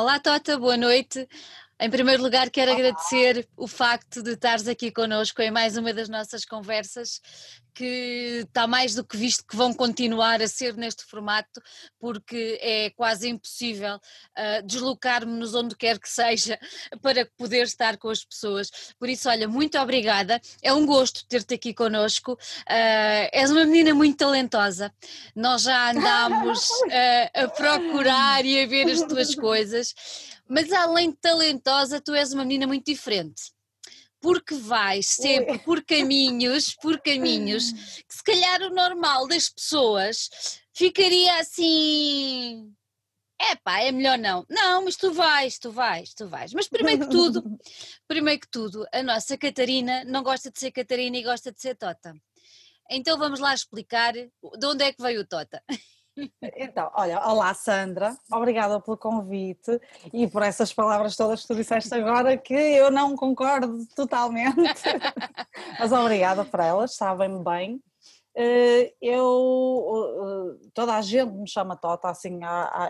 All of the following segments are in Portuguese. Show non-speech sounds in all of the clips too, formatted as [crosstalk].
Olá, Tota, boa noite. Em primeiro lugar, quero agradecer o facto de estares aqui connosco em mais uma das nossas conversas, que está mais do que visto que vão continuar a ser neste formato, porque é quase impossível uh, deslocar-me-nos onde quer que seja [laughs] para poder estar com as pessoas. Por isso, olha, muito obrigada, é um gosto ter-te aqui connosco. Uh, és uma menina muito talentosa, nós já andámos [laughs] uh, a procurar e a ver as tuas coisas mas além de talentosa, tu és uma menina muito diferente. Porque vais sempre por caminhos, por caminhos, [laughs] que se calhar o normal das pessoas ficaria assim. É pá, é melhor não. Não, mas tu vais, tu vais, tu vais. Mas primeiro que tudo, [laughs] primeiro que tudo, a nossa Catarina não gosta de ser Catarina e gosta de ser Tota. Então vamos lá explicar de onde é que veio o Tota. [laughs] Então, olha, olá Sandra, obrigada pelo convite e por essas palavras todas que tu disseste agora que eu não concordo totalmente, [laughs] mas obrigada por elas, sabem-me bem. Eh, eu, eh, toda a gente me chama Tota, assim,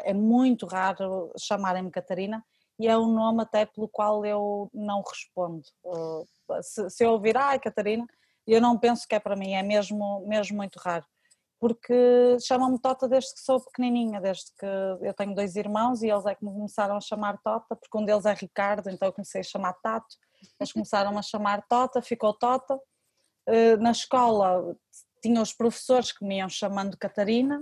é muito raro chamarem-me Catarina e é um nome até pelo qual eu não respondo. Eh, se, eu ouvir, ai Catarina, eu não penso que é para mim, é mesmo, mesmo muito raro porque chamam-me Tota desde que sou pequenininha, desde que eu tenho dois irmãos e eles é que me começaram a chamar Tota, porque um deles é Ricardo, então eu comecei a chamar Tato, eles começaram a chamar Tota, ficou Tota. Eh, na escola tinha os professores que me iam chamando Catarina,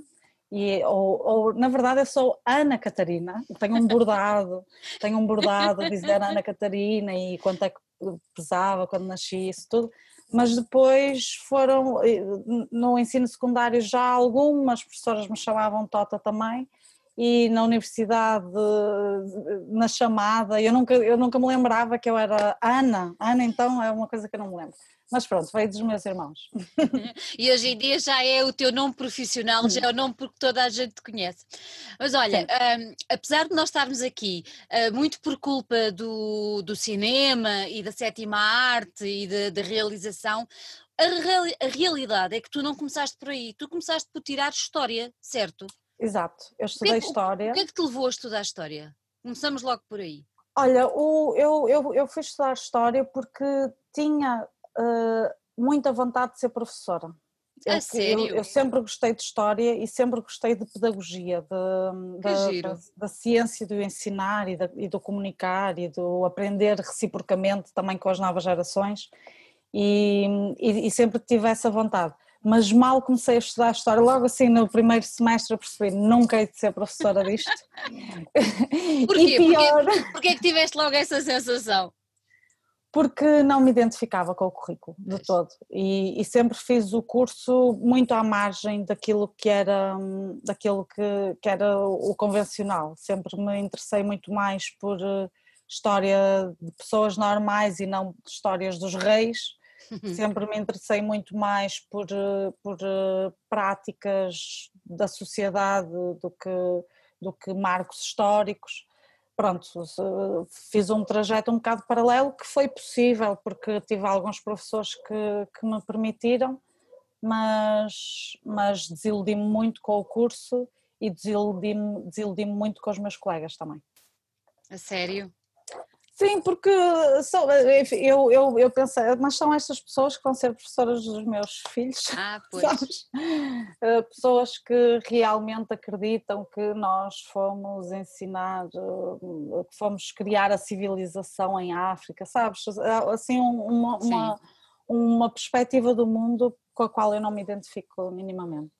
e, ou, ou, na verdade eu sou Ana Catarina, tenho um bordado, tenho um bordado a dizer Ana Catarina e quanto é que pesava quando nasci, isso tudo mas depois foram, eh, no ensino secundário já algumas professoras me chamavam Tota também, e na universidade, na chamada, eu nunca, eu nunca me lembrava que eu era Ana, Ana então é uma coisa que eu não me lembro. Mas pronto, veio dos meus irmãos. [laughs] E hoje em dia já é o teu nome profissional, já é o nome porque toda a gente te conhece. Mas olha, um, apesar de nós estarmos aqui uh, muito por culpa do, do cinema e da sétima arte e da realização, a, real, a realidade é que tu não começaste por aí, tu começaste por tirar história, certo? Exato, eu estudei o que, História. O que é que te levou a estudar História? Começamos logo por aí. Olha, o, eu, eu, eu fui estudar História porque tinha uh, muita vontade de ser professora. Eu, sério? Eu, eu, sempre gostei de História e sempre gostei de pedagogia, de, da, da, da, ciência do ensinar e, da, e do comunicar e do aprender reciprocamente também com as novas gerações e, e, e sempre tive essa vontade mas mal comecei a estudar História, logo assim no primeiro semestre eu percebi, nunca hei de ser professora disto. [laughs] Porquê? [laughs] E pior... Porquê, porquê que tiveste logo essa sensação? Porque não me identificava com o currículo de todo e, e, sempre fiz o curso muito à margem daquilo que era, daquilo que, que era o convencional, sempre me interessei muito mais por eh, história de pessoas normais e não histórias dos reis, Uhum. Sempre me interessei muito mais por, eh, por eh, práticas da sociedade do que, do que marcos históricos. Pronto, fiz um trajeto um bocado paralelo que foi possível porque tive alguns professores que, que me permitiram, mas, mas desiludi-me muito com o curso e desiludi-me desiludi muito com os meus colegas também. A sério? Sim, porque são, eu, eu, eu pensei, mas são estas pessoas que vão ser professoras dos meus filhos. Ah, [laughs] pois. Sabes? Eh, pessoas que realmente acreditam que nós fomos ensinar, eh, que fomos criar a civilização em África, sabes? Assim, uma, uma, uma perspectiva do mundo com a qual eu não me identifico minimamente.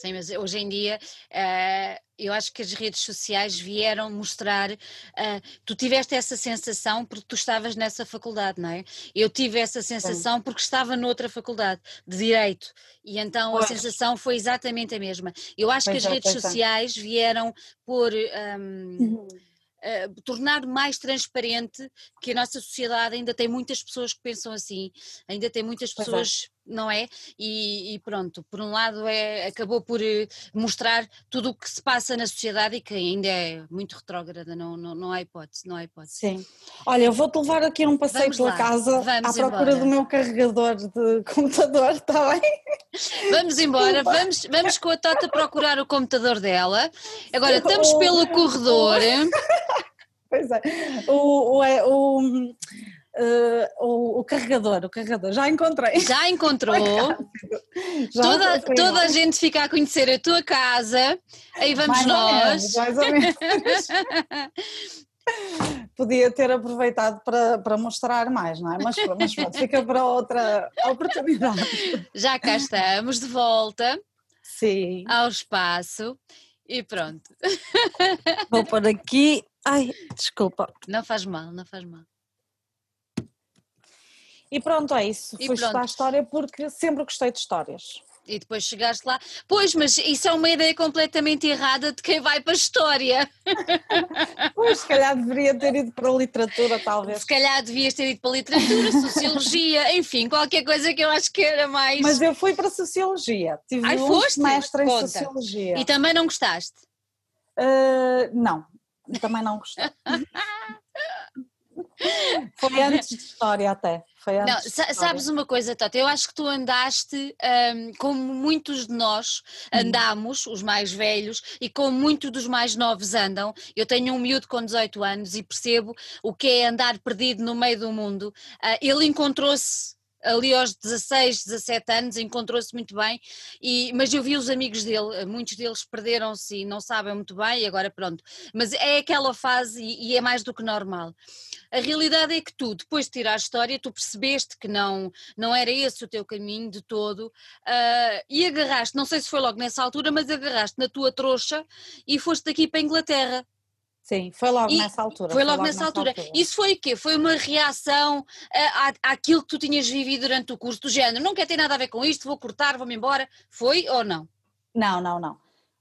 Sim, mas hoje em dia uh, eu acho que as redes sociais vieram mostrar. Uh, tu tiveste essa sensação porque tu estavas nessa faculdade, não é? Eu tive essa sensação Sim. porque estava noutra faculdade de Direito e então pois. a sensação foi exatamente a mesma. Eu acho pois que as é, redes é. sociais vieram por. Um, uhum. Uh, tornar mais transparente que a nossa sociedade ainda tem muitas pessoas que pensam assim, ainda tem muitas é. pessoas não é? E, e, pronto, por um lado é, acabou por eh, mostrar tudo o que se passa na sociedade e que ainda é muito retrógrada, não, não, não há hipótese, não há hipótese. Sim. Olha, eu vou-te levar aqui um passeio Vamos pela lá. casa à procura embora. do meu carregador de [laughs] computador, está bem? Vamos embora, vamos, vamos com a Tota procurar o computador dela. Agora estamos pelo [laughs] corredor. [laughs] Pois é. O, o, é, o, Uh, o, o, carregador, o carregador, já encontrei. Já encontrou. [laughs] já toda toda a gente fica a conhecer a tua casa, aí vamos mais nós. Ou menos, mais ou menos. [laughs] Podia ter aproveitado para, para mostrar mais, não é? Mas, mas pronto, fica para outra oportunidade. Já cá estamos de volta Sim. ao espaço e pronto. Vou por aqui. Ai, desculpa. Não faz mal, não faz mal. E pronto, é isso. E Fui pronto. estudar história porque sempre gostei de histórias. E depois chegaste lá. Pois, mas isso é uma ideia completamente errada de quem vai para a história. [laughs] Pois, se calhar deveria ter ido para a literatura, talvez. Se calhar devias ter ido para a literatura, sociologia, [laughs] enfim, qualquer coisa que eu acho que era mais. Mas eu fui para a sociologia. Tive Ai, um foste? mestre em Conta. sociologia. E também não gostaste? Uh, não, também não gostei. [laughs] Foi antes de história até. Foi antes Não, sabes uma coisa, Tata? Eu acho que tu andaste um, como muitos de nós hum. andamos, os mais velhos, e como muitos dos mais novos andam. Eu tenho um miúdo com 18 anos e percebo o que é andar perdido no meio do mundo. Uh, ele encontrou-se ali aos 16, 17 anos, encontrou-se muito bem, e, mas eu vi os amigos dele, muitos deles perderam-se e não sabem muito bem, e agora pronto. Mas é aquela fase e, e, é mais do que normal. A realidade é que tu, depois de tirar a história, tu percebeste que não, não era esse o teu caminho de todo, uh, e agarraste, não sei se foi logo nessa altura, mas agarraste na tua trouxa e foste daqui para a Inglaterra. Sim, foi logo e nessa altura. Foi logo, foi logo nessa, altura. altura. Isso foi o quê? Foi uma reação à, àquilo que tu tinhas vivido durante o curso, do género, não quer ter nada a ver com isto, vou cortar, vou-me embora. Foi ou não? Não, não, não.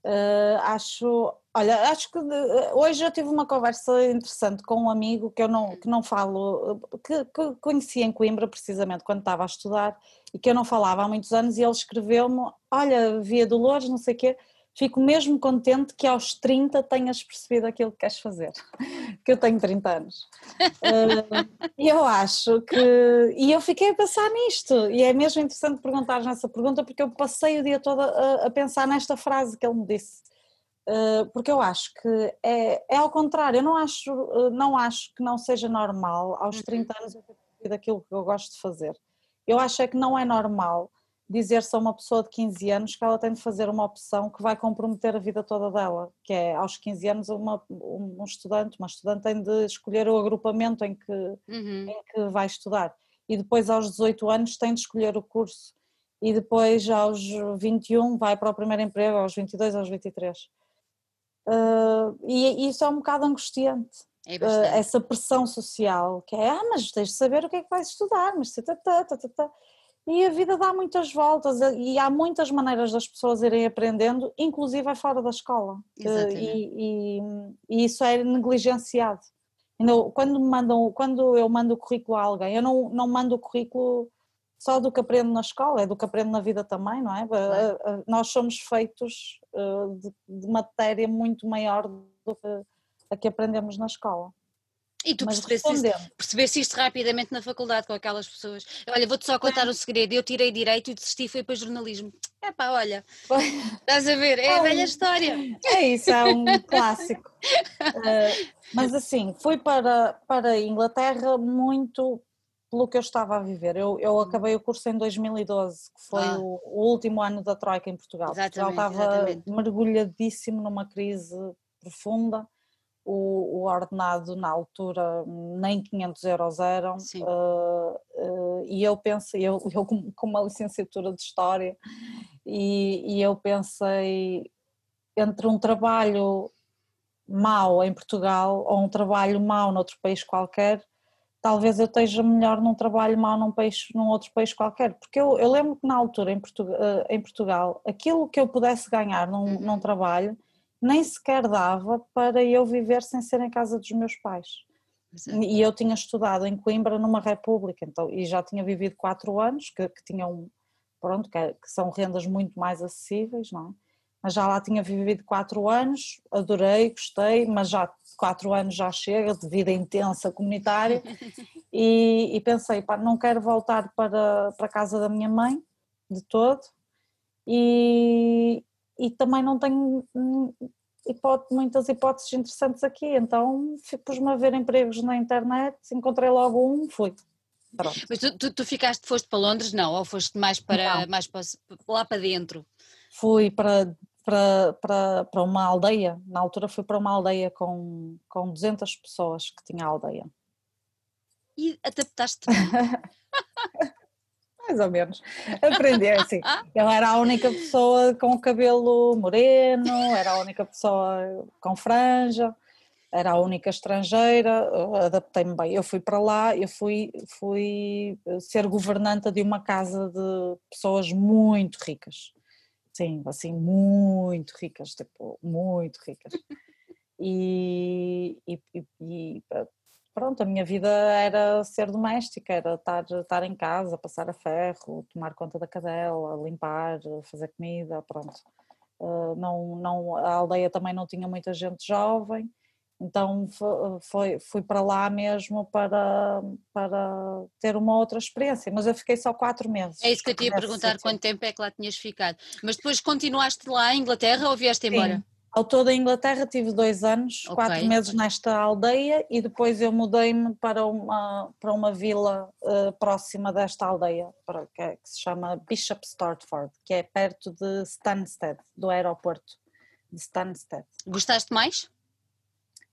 Uh, acho, olha, acho que de, hoje eu tive uma conversa interessante com um amigo que eu não, que não falo, que, que conheci em Coimbra precisamente quando estava a estudar e que eu não falava há muitos anos e ele escreveu-me, olha, via Dolores, não sei o quê, fico mesmo contente que aos 30 tenhas percebido aquilo que queres fazer, [laughs] que eu tenho 30 anos. uh, e eu acho que. E eu fiquei a pensar nisto, e é mesmo interessante perguntar nessa pergunta, porque eu passei o dia todo a, a pensar nesta frase que ele me disse. Uh, porque eu acho que é, é ao contrário, eu não acho, uh, não acho que não seja normal aos 30 uhum. anos eu ter aquilo que eu gosto de fazer. Eu acho é que não é normal dizer-se a uma pessoa de 15 anos que ela tem de fazer uma opção que vai comprometer a vida toda dela, que é aos 15 anos uma, um estudante, uma estudante tem de escolher o agrupamento em que, uhum. em que vai estudar e depois aos 18 anos tem de escolher o curso e depois aos 21 vai para o primeiro emprego, aos 22, aos 23. Uh, e, e isso é um bocado angustiante. É uh, essa pressão social que é, ah, mas tens de saber o que é que vais estudar, mas tá, tá, tá. E a vida dá muitas voltas e há muitas maneiras das pessoas irem aprendendo, inclusive é fora da escola. E, e, e, isso é negligenciado. Quando, mandam, quando eu mando o currículo a alguém, eu não, não mando o currículo só do que aprendo na escola, é do que aprendo na vida também, não é? Nós somos feitos de, de matéria muito maior do que a que aprendemos na escola. E tu percebeste, percebeste isto rapidamente na faculdade com aquelas pessoas. Olha, vou-te só contar o um segredo. Eu tirei direito e desisti e fui para jornalismo. É pá, olha, estás a ver? É a velha história. É isso, é um clássico. Uh, mas assim, fui para, para a Inglaterra muito pelo que eu estava a viver. Eu, eu hum. acabei o curso em 2012, que foi ah. o, o, último ano da Troika em Portugal. Exatamente, Portugal estava exatamente. mergulhadíssimo numa crise profunda o, o, ordenado na altura nem 500 euros eram uh, uh, e eu pensei, eu, [laughs] eu com, com uma licenciatura de História e, e, eu pensei entre um trabalho mau em Portugal ou um trabalho mau noutro país qualquer talvez eu esteja melhor num trabalho mau num, país, num outro país qualquer, porque eu, eu lembro que na altura em Portugal, uh, em Portugal aquilo que eu pudesse ganhar num, uhum. num trabalho nem sequer dava para eu viver sem ser em casa dos meus pais. Exato. E eu tinha estudado em Coimbra numa república, então, e já tinha vivido quatro anos, que, que tinham pronto, que, que são rendas muito mais acessíveis, não é? Mas já lá tinha vivido quatro anos, adorei, gostei, mas já quatro anos já chega de vida intensa comunitária [laughs] e, e pensei, pá, não quero voltar para, para a casa da minha mãe de todo e, e também não tenho hipótese, muitas hipóteses interessantes aqui, então pus-me a ver empregos na internet, encontrei logo um, fui. Pronto. Mas tu, tu, tu, ficaste, foste para Londres, não? Ou foste mais para, mais para lá para dentro? Fui para, para, para, para uma aldeia, na altura fui para uma aldeia com, com 200 pessoas que tinha a aldeia. E adaptaste [laughs] mais ou menos. Aprendi é assim. Eu era a única pessoa com cabelo moreno, era a única pessoa com franja, era a única estrangeira, adaptei-me bem. Eu fui para lá, eu fui, fui ser governanta de uma casa de pessoas muito ricas. Sim, assim, muito ricas, tipo, muito ricas. E, e, e, pronto, a minha vida era ser doméstica, era estar, estar em casa, passar a ferro, tomar conta da cadela, limpar, fazer comida, pronto. Uh, não, não, a aldeia também não tinha muita gente jovem, então foi, fui para lá mesmo para, para ter uma outra experiência, mas eu fiquei só quatro meses. É isso que eu te ia perguntar, sítio. quanto tempo é que lá tinhas ficado. Mas depois continuaste lá em Inglaterra ou vieste embora? Sim. Ao todo em Inglaterra tive dois anos, okay. quatro meses nesta aldeia e depois eu mudei-me para uma, para uma vila uh, próxima desta aldeia, para, que, é, que, se chama Bishop Stortford, que é perto de Stansted, do aeroporto de Stansted. Gostaste mais?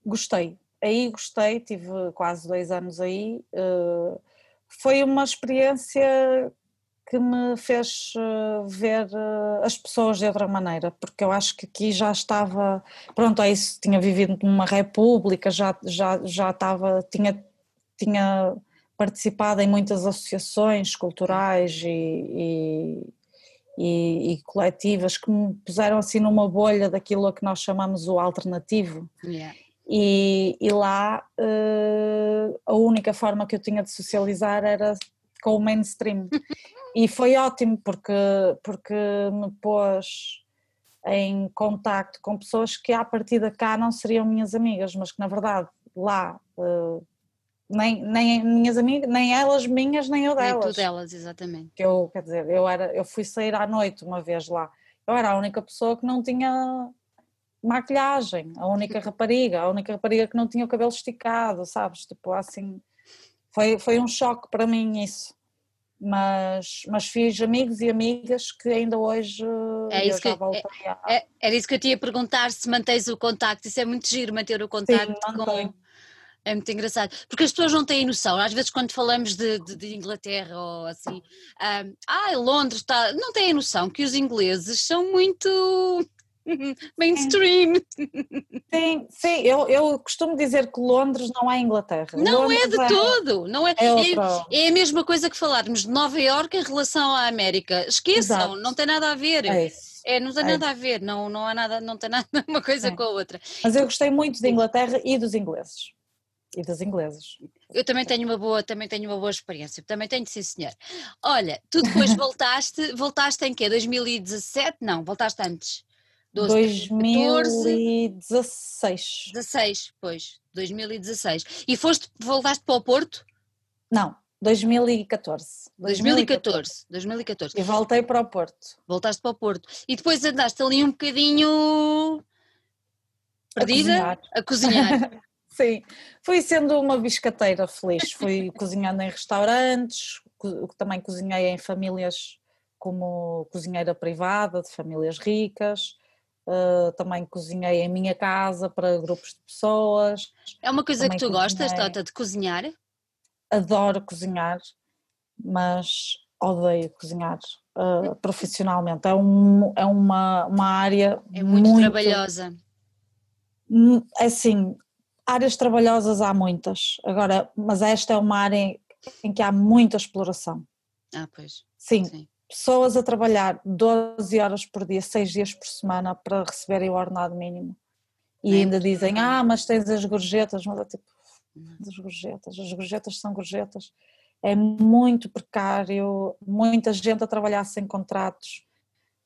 Gostei, aí gostei, tive quase dois anos aí. Uh, foi uma experiência que me fez eh, ver eh, as pessoas de outra maneira, porque eu acho que aqui já estava, pronto, é isso, tinha vivido numa república, já, já, já estava, tinha, tinha participado em muitas associações culturais e, e, e, e coletivas que me puseram assim numa bolha daquilo a que nós chamamos o alternativo. Yeah. E, e, lá uh, a única forma que eu tinha de socializar era com o mainstream. [laughs] E foi ótimo porque, porque me pôs em contacto com pessoas que à partida cá não seriam minhas amigas, mas que na verdade lá uh, nem, nem minhas amigas, nem elas minhas, nem eu delas. Nem tu delas, exatamente. Que eu, quer dizer, eu, era, eu fui sair à noite uma vez lá, eu era a única pessoa que não tinha maquilhagem, a única [laughs] rapariga, a única rapariga que não tinha o cabelo esticado, sabes, tipo assim, foi, foi um choque para mim isso mas, mas fiz amigos e amigas que ainda hoje é isso que, é, a... é, era isso que eu te ia perguntar se mantens o contacto, isso é muito giro manter o contacto Sim, com é muito engraçado, porque as pessoas não têm noção, às vezes quando falamos de, de, de Inglaterra ou assim, um, ah, Londres está, não têm noção que os ingleses são muito [laughs] mainstream. [laughs] Sim, sim, eu, eu costumo dizer que Londres não é Inglaterra. Não Londres é de é, todo, não é, é, é, é, a mesma coisa que falarmos de Nova Iorque em relação à América. Esqueçam, Exato. não tem nada a ver. É isso. É, não tem é nada a ver, não, não há nada, não tem nada [laughs] uma coisa com a outra. Mas eu gostei muito de Inglaterra e dos ingleses. E das inglesas. Eu também tenho uma boa, também tenho uma boa experiência, também tenho sim senhor. Olha, tu depois voltaste, voltaste em quê? 2017? Não, voltaste antes. 12, 2016. 16, pois, 2016. E foste, voltaste para o Porto? Não, 2014. 2014, 2014. E voltei para o Porto. Voltaste para o Porto. E depois andaste ali um bocadinho perdida a cozinhar. A cozinhar. [laughs] Sim, fui sendo uma biscateira feliz, fui cozinhando em restaurantes, também cozinhei em famílias como cozinheira privada, de famílias ricas, Uh, também cozinhei em minha casa para grupos de pessoas. É uma coisa também que tu cozinhei. gostas, Tota, de cozinhar? Adoro cozinhar, mas odeio cozinhar uh, profissionalmente. É, um, é uma, uma área é muito, muito trabalhosa. Hum, é assim, áreas trabalhosas há muitas, agora, mas esta é uma área em, em que há muita exploração. Ah, pois. Sim, Sim pessoas a trabalhar 12 horas por dia, 6 dias por semana para receberem o ordenado mínimo. E é ainda dizem, ah, mas tens as gorjetas, mas é tipo, as gorjetas, as gorjetas são gorjetas. é muito precário, muita gente a trabalhar sem contratos.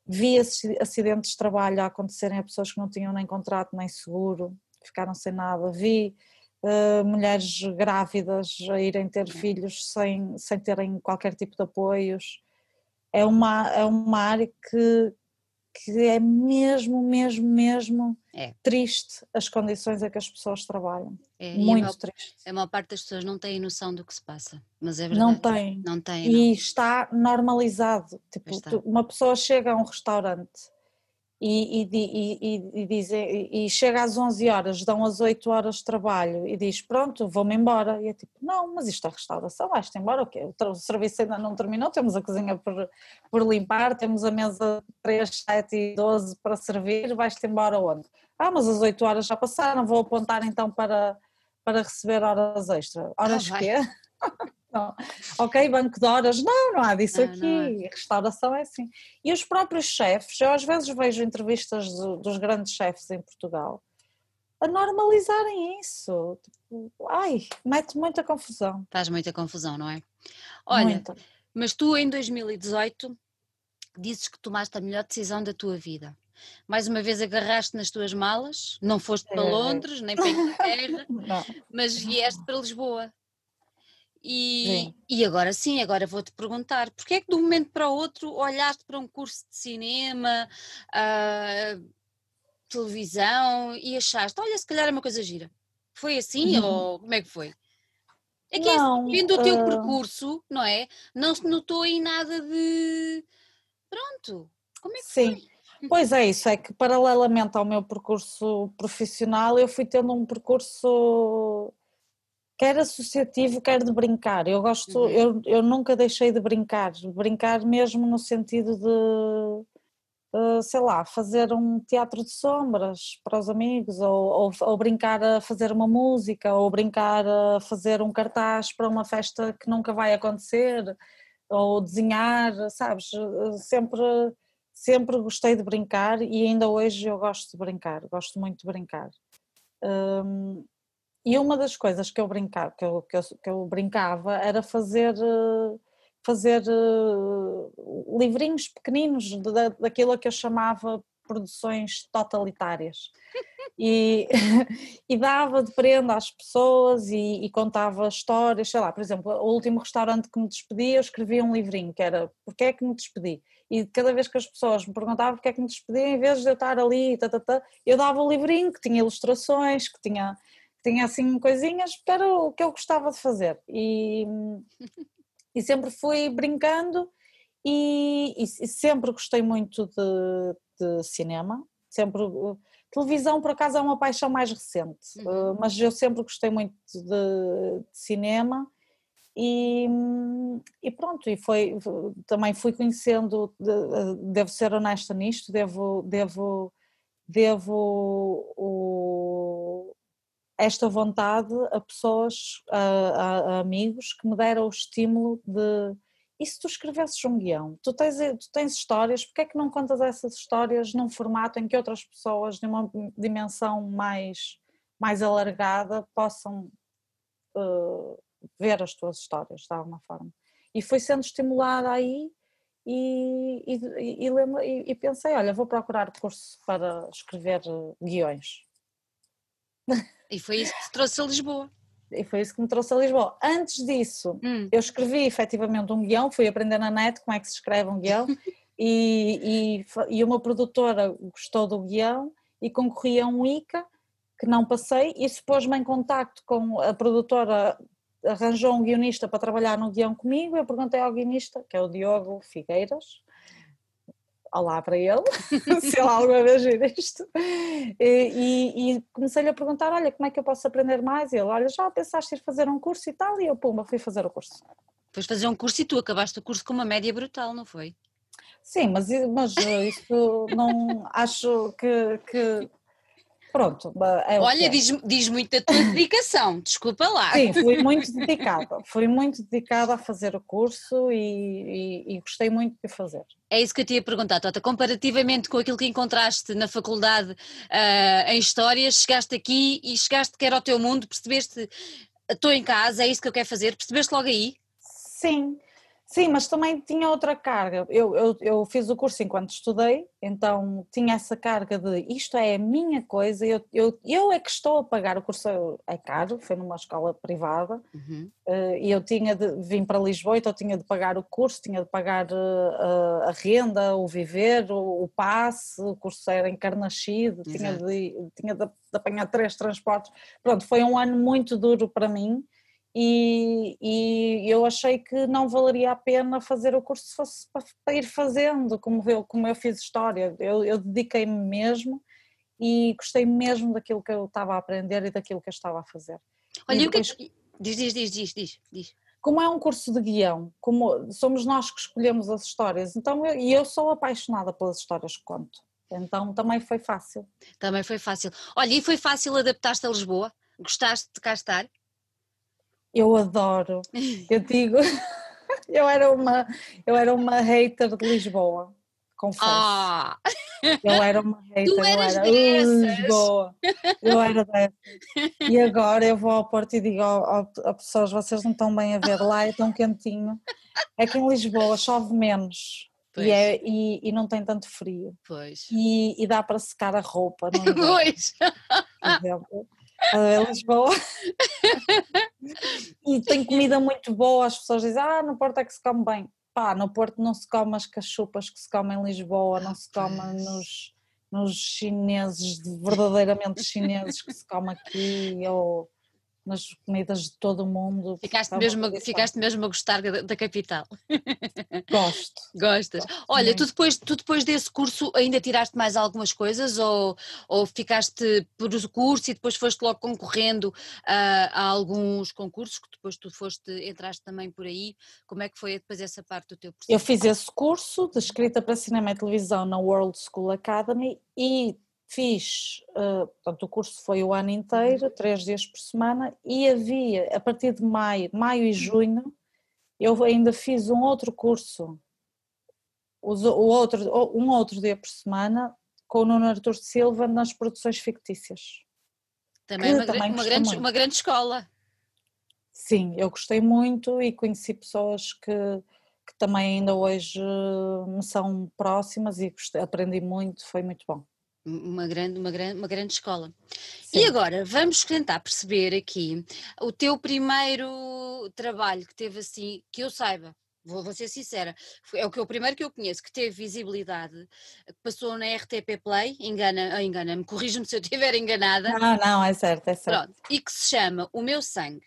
Vi acidentes de trabalho a acontecerem a pessoas que não tinham nem contrato nem seguro, ficaram sem nada. Vi uh, mulheres grávidas a irem ter filhos sem, sem terem qualquer tipo de apoios. É uma, é uma área que, que é mesmo, mesmo, mesmo é. triste as condições em que as pessoas trabalham. É, Muito a maior, triste. A maior parte das pessoas não tem noção do que se passa, mas é verdade. Não tem. Não tem. E não. está normalizado. Tipo, está. uma pessoa chega a um restaurante e, e, e, e, diz, e, chega às 11 horas, dão as 8 horas de trabalho e diz pronto, vou-me embora. E é tipo, não, mas isto é restauração, vais-te embora, o quê? O serviço ainda não terminou, temos a cozinha por, por limpar, temos a mesa 3, 7 e 12 para servir, vais-te embora onde? Ah, mas as 8 horas já passaram, vou apontar então para, para receber horas extra. Horas ah, quê? [laughs] Não. Ok, banco de horas, não, não há disso não, aqui. É. Restauração é assim. E os próprios chefes, eu às vezes vejo entrevistas do, dos grandes chefes em Portugal a normalizarem isso. Tipo, ai, mete muita confusão. Faz muita confusão, não é? Olha, muita. mas tu em 2018 dizes que tomaste a melhor decisão da tua vida. Mais uma vez agarraste nas tuas malas, não foste para é. Londres, nem para Inglaterra, [laughs] mas vieste para Lisboa. E, e agora sim, agora vou-te perguntar, porque é que de um momento para o outro olhaste para um curso de cinema, uh, televisão e achaste, olha, se calhar é uma coisa gira. Foi assim uhum. ou como é que foi? É que é não, é, vendo o teu uh... percurso, não é? Não se notou aí nada de. Pronto, como é que Sim. foi? Pois é, isso é que paralelamente ao meu percurso profissional, eu fui tendo um percurso quer associativo, quer de brincar. Eu gosto, uhum. eu, eu nunca deixei de brincar, brincar mesmo no sentido de, sei lá, fazer um teatro de sombras para os amigos, ou, ou, ou, brincar a fazer uma música, ou brincar a fazer um cartaz para uma festa que nunca vai acontecer, ou desenhar, sabes? Sempre, sempre gostei de brincar e ainda hoje eu gosto de brincar, gosto muito de brincar. Um, e uma das coisas que eu brincava, que eu, que eu, que eu brincava era fazer, fazer eh, livrinhos pequeninos da, daquilo que eu chamava produções totalitárias. E, [laughs] e dava de prenda às pessoas e, e, contava histórias, sei lá, por exemplo, o último restaurante que me despedi, eu escrevia um livrinho que era Porquê é que me despedi? E cada vez que as pessoas me perguntavam porquê é que me despedi, em vez de eu estar ali, tá, tá, eu dava o livrinho que tinha ilustrações, que tinha tinha assim coisinhas, porque era o que eu gostava de fazer. E, [laughs] e sempre fui brincando e, e, sempre gostei muito de, de, cinema, sempre televisão por acaso é uma paixão mais recente, uhum. mas eu sempre gostei muito de, de cinema e, e, pronto, e foi, também fui conhecendo, devo ser honesta nisto, devo, devo, devo o, esta vontade a pessoas, a, a, a, amigos que me deram o estímulo de e se tu escrevesses um guião, tu tens, tu tens histórias, porque é que não contas essas histórias num formato em que outras pessoas, numa dimensão mais, mais alargada, possam uh, ver as tuas histórias de alguma forma? E foi sendo estimulada aí e, e, e, lembro, e, pensei, olha, vou procurar curso para escrever guiões. [laughs] E foi isso que te trouxe a Lisboa. E foi isso que me trouxe a Lisboa. Antes disso, hum. eu escrevi efetivamente um guião, fui aprender na net como é que se escreve um guião, [laughs] e, e, e uma produtora gostou do guião e concorri a um ICA, que não passei, e se pôs-me em contacto com a produtora, arranjou um guionista para trabalhar no guião comigo, eu perguntei ao guionista, que é o Diogo Figueiras, olá para ele, [laughs] se ele alguma vez vir isto, e, e, comecei-lhe a perguntar, olha, como é que eu posso aprender mais? E ele, olha, já pensaste ir fazer um curso e tal? E eu, pumba, fui fazer o curso. Foste fazer um curso e tu acabaste o curso com uma média brutal, não foi? Sim, mas, mas isso não acho que, que Pronto. É Olha, diz, diz muito da tua dedicação, [laughs] desculpa lá. Sim, fui muito dedicada, fui muito dedicada a fazer o curso e, e, e, gostei muito de fazer. É isso que eu te ia perguntar, Tota, comparativamente com aquilo que encontraste na faculdade uh, em História, chegaste aqui e chegaste que era o teu mundo, percebeste, estou em casa, é isso que eu quero fazer, percebeste logo aí? Sim, Sim, mas também tinha outra carga. Eu, eu, eu, fiz o curso enquanto estudei, então tinha essa carga de isto é a minha coisa, eu, eu, eu é que estou a pagar o curso, é caro, foi numa escola privada, uhum. uh, e eu tinha de vim para Lisboa, então tinha de pagar o curso, tinha de pagar uh, a renda, o viver, o, o passe, o curso era em Carnaxide, tinha de, tinha de, de apanhar três transportes. Pronto, foi um ano muito duro para mim e, e, eu achei que não valeria a pena fazer o curso se fosse para, ir fazendo, como eu, como eu fiz história. Eu, eu dediquei-me mesmo e gostei mesmo daquilo que eu estava a aprender e daquilo que eu estava a fazer. Olha, depois, o que diz, diz, diz, diz, diz, diz. Como é um curso de guião, como somos nós que escolhemos as histórias, então eu, e eu sou apaixonada pelas histórias que conto, então também foi fácil. Também foi fácil. Olha, e foi fácil adaptar-te a Lisboa? Gostaste de cá estar? Eu adoro. Eu [laughs] digo, [laughs] eu era uma, eu era uma hater de Lisboa, confesso. Ah. Eu era uma [laughs] hater, tu eras eu era uh, Lisboa. Eu era dessa. E agora eu vou ao Porto e digo a pessoas, vocês não estão bem a ver lá, é tão quentinho. É que em Lisboa chove menos. E, é, e, e, não tem tanto frio. Pois. E, e dá para secar a roupa. Não pois. Por exemplo a Lisboa. [laughs] e tem comida muito boa, as pessoas dizem, ah, no Porto é que se come bem. Pá, no Porto não se come as cachupas que se comem em Lisboa, não se come nos, nos chineses, verdadeiramente chineses que se come aqui, ou nas comidas de todo o mundo. Ficaste, mesmo, ficaste mesmo a gostar da, da capital. [laughs] Gosto. Gostas. Gosto Olha, tu depois, tu depois desse curso ainda tiraste mais algumas coisas ou, ou ficaste por o curso e depois foste logo concorrendo a, a alguns concursos que depois tu foste, entraste também por aí? Como é que foi depois essa parte do teu processo? Eu fiz esse curso de escrita para cinema e televisão na World School Academy e fiz, uh, portanto o curso foi o ano inteiro, uhum. três dias por semana, e havia, a partir de maio, maio e uhum. junho, eu ainda fiz um outro curso, o outro, um outro dia por semana, com o Nuno Artur Silva nas produções fictícias. Também, uma, também uma, grande, uma grande escola. Sim, eu gostei muito e conheci pessoas que, que também ainda hoje me são próximas e gostei, aprendi muito, foi muito bom uma grande, uma grande, uma grande escola. Sim. E agora vamos tentar perceber aqui o teu primeiro trabalho que teve assim, que eu saiba, vou, vou ser sincera, é o que o primeiro que eu conheço que teve visibilidade, que passou na RTP Play, engana, ah, engana-me, corrija-me se eu estiver enganada. Não, não, é certo, é certo. Pronto, e que se chama O Meu Sangue.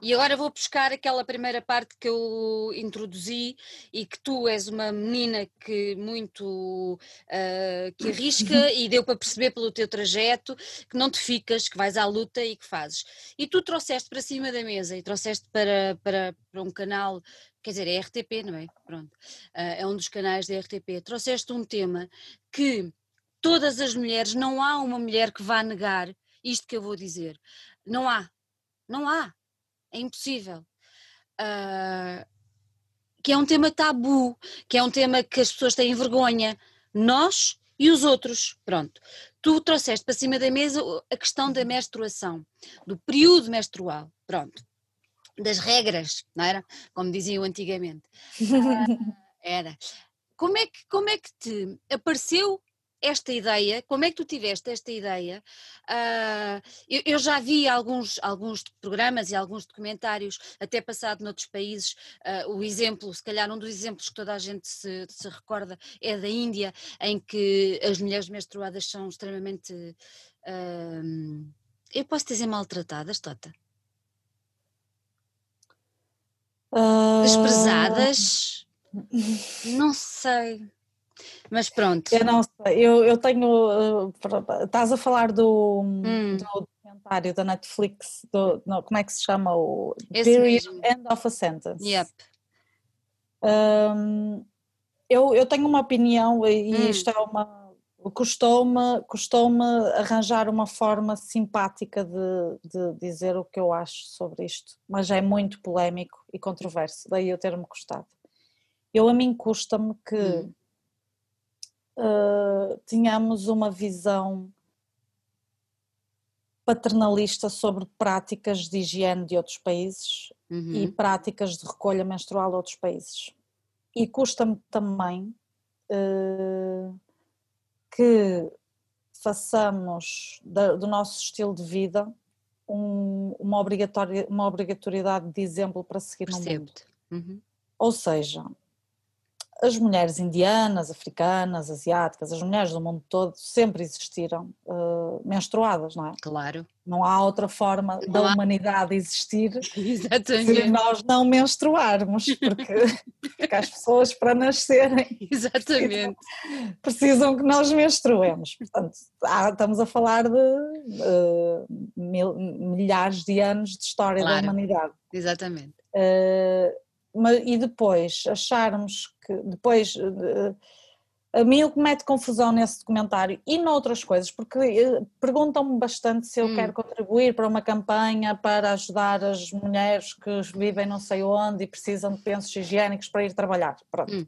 E agora vou buscar aquela primeira parte que eu introduzi e que tu és uma menina que muito uh, que arrisca e deu para perceber pelo teu trajeto que não te ficas, que vais à luta e que fazes. E tu trouxeste para cima da mesa e trouxeste para, para, para um canal, quer dizer, é RTP, não é? Pronto. Uh, é um dos canais da RTP. Trouxeste um tema que todas as mulheres, não há uma mulher que vá negar isto que eu vou dizer. Não há. Não há. É impossível. Uh, que é um tema tabu, que é um tema que as pessoas têm vergonha. Nós e os outros. Pronto. Tu trouxeste para cima da mesa a questão da menstruação, do período menstrual. Pronto. Das regras, não era? Como diziam antigamente. Uh, [laughs] era. Como é, que, como é que te apareceu esta ideia, como é que tu tiveste esta ideia? Uh, eu, eu, já vi alguns, alguns programas e alguns documentários, até passado noutros países, uh, o exemplo, se calhar um dos exemplos que toda a gente se, se, recorda é da Índia, em que as mulheres menstruadas são extremamente, uh, eu posso dizer maltratadas, Tota? Desprezadas? [laughs] Não sei. Mas pronto. Eu não sei, eu, eu tenho. Uh, estás a falar do, hum. do documentário da Netflix, do, como é que se chama? O Esse Period mesmo. End of a Sentence. Yep. Um, eu, eu tenho uma opinião e hum. isto é uma. Custou-me custou arranjar uma forma simpática de, de dizer o que eu acho sobre isto, mas é muito polémico e controverso, daí eu ter-me custado. Eu a mim custa-me que hum uh, tínhamos uma visão paternalista sobre práticas de higiene de outros países uhum. e práticas de recolha menstrual de outros países. E custa-me também uh, que façamos da, do nosso estilo de vida um, uma, uma obrigatoriedade de exemplo para seguir no mundo. Uhum. Ou seja, as mulheres indianas, africanas, asiáticas, as mulheres do mundo todo sempre existiram uh, menstruadas, não é? Claro. Não há outra forma não da há... humanidade existir [laughs] Exatamente. se nós não menstruarmos, porque, [laughs] porque as pessoas para nascerem Exatamente. [laughs] precisam que nós menstruemos. Portanto, há, estamos a falar de uh, mil, milhares de anos de história claro. da humanidade. Exatamente. Uh, e depois acharmos que depois eh, a mim o que mete confusão nesse documentário e noutras coisas, porque eh, perguntam-me bastante se eu hum. quero contribuir para uma campanha para ajudar as mulheres que vivem não sei onde e precisam de pensos higiênicos para ir trabalhar. Pronto. Hum.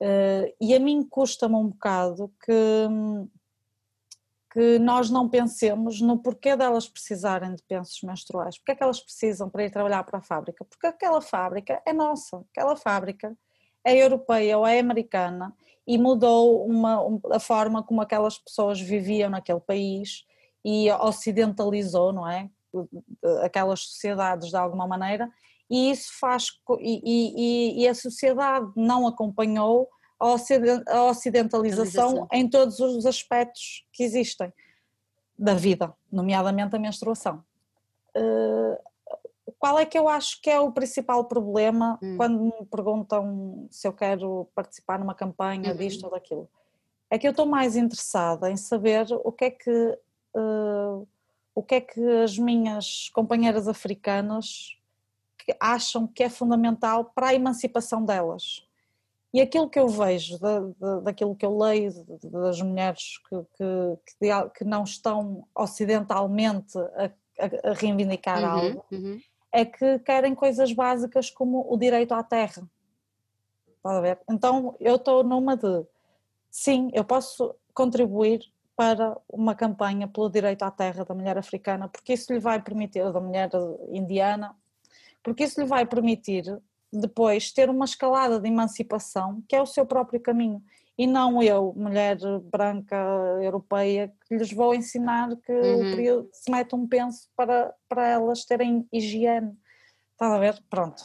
Uh, e a mim custa-me um bocado que hum, que nós não pensemos no porquê delas precisarem de pensos menstruais. Porquê é que elas precisam para ir trabalhar para a fábrica? Porque aquela fábrica é nossa, aquela fábrica é europeia ou é americana e mudou uma, a forma como aquelas pessoas viviam naquele país e ocidentalizou, não é? Aquelas sociedades de alguma maneira e isso faz e, e, e a sociedade não acompanhou a ocidentalização em todos os aspectos que existem da vida, nomeadamente a menstruação. Uh, qual é que eu acho que é o principal problema hum. quando me perguntam se eu quero participar numa campanha uhum. disto ou daquilo? É que eu estou mais interessada em saber o que é que uh, o que é que as minhas companheiras africanas acham que é fundamental para a emancipação delas. E aquilo que eu vejo, da, da, daquilo que eu leio das mulheres que, que, que não estão ocidentalmente a, a, reivindicar uhum, algo, uhum. é que querem coisas básicas como o direito à terra. Está a ver? Então eu estou numa de, sim, eu posso contribuir para uma campanha pelo direito à terra da mulher africana, porque isso lhe vai permitir, da mulher indiana, porque isso lhe vai permitir depois ter uma escalada de emancipação que é o seu próprio caminho e não eu, mulher branca europeia, que lhes vou ensinar que uhum. o período se mete um penso para, para elas terem higiene. Está a ver? Pronto.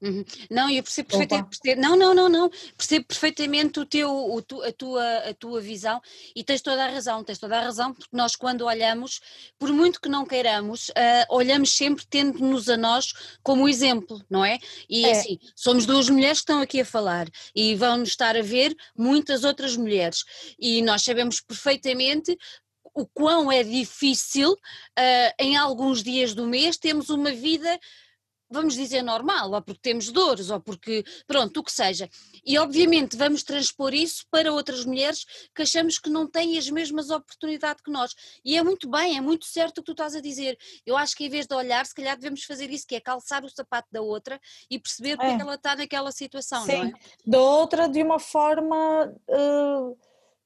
Uhum. Não, eu percebo perfeitamente. Não, não, não, não. Percebo perfeitamente o teu, o tu, a, tua, a tua visão e tens toda a razão. Tens toda a razão, porque nós, quando olhamos, por muito que não queiramos, uh, olhamos sempre tendo-nos a nós como exemplo, não é? E é. assim, somos duas mulheres que estão aqui a falar e vão-nos estar a ver muitas outras mulheres. E nós sabemos perfeitamente o quão é difícil, uh, em alguns dias do mês, termos uma vida vamos dizer normal, ou porque temos dores, ou porque, pronto, o que seja. E obviamente vamos transpor isso para outras mulheres que achamos que não têm as mesmas oportunidades que nós. E é muito bem, é muito certo o que tu estás a dizer. Eu acho que em vez de olhar, se calhar devemos fazer isso, que é calçar o sapato da outra e perceber porque é. é que ela está naquela situação, Sim, não é? da outra de uma forma... Uh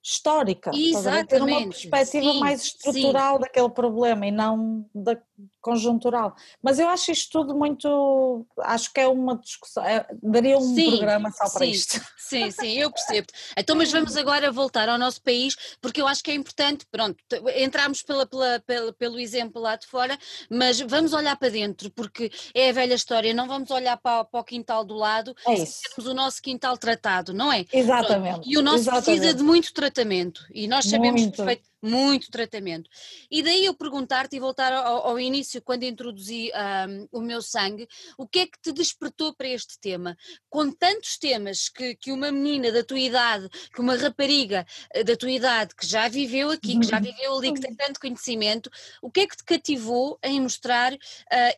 histórica, Exatamente. ter uma perspectiva sim, mais estrutural sim. daquele problema e não da conjuntural. Mas eu acho isto tudo muito, acho que é uma discussão, é, daria um sim, programa só para isto. Sim, sim, eu [laughs] percebo. Então, mas vamos agora voltar ao nosso país, porque eu acho que é importante, pronto, entramos pela, pela, pela, pelo exemplo lá de fora, mas vamos olhar para dentro, porque é a velha história, não vamos olhar para, para o quintal do lado, é temos o nosso quintal tratado, não é? Exatamente. Pronto. E o nosso exatamente. precisa de muito tratamento, e nós sabemos perfeitamente muito tratamento. E daí eu perguntar-te e voltar ao, ao, início, quando introduzi um, o meu sangue, o que é que te despertou para este tema? Com tantos temas que, que uma menina da tua idade, que uma rapariga eh, da tua idade, que já viveu aqui, que já uhum. viveu ali, que tem tanto conhecimento, o que é que te cativou em mostrar uh,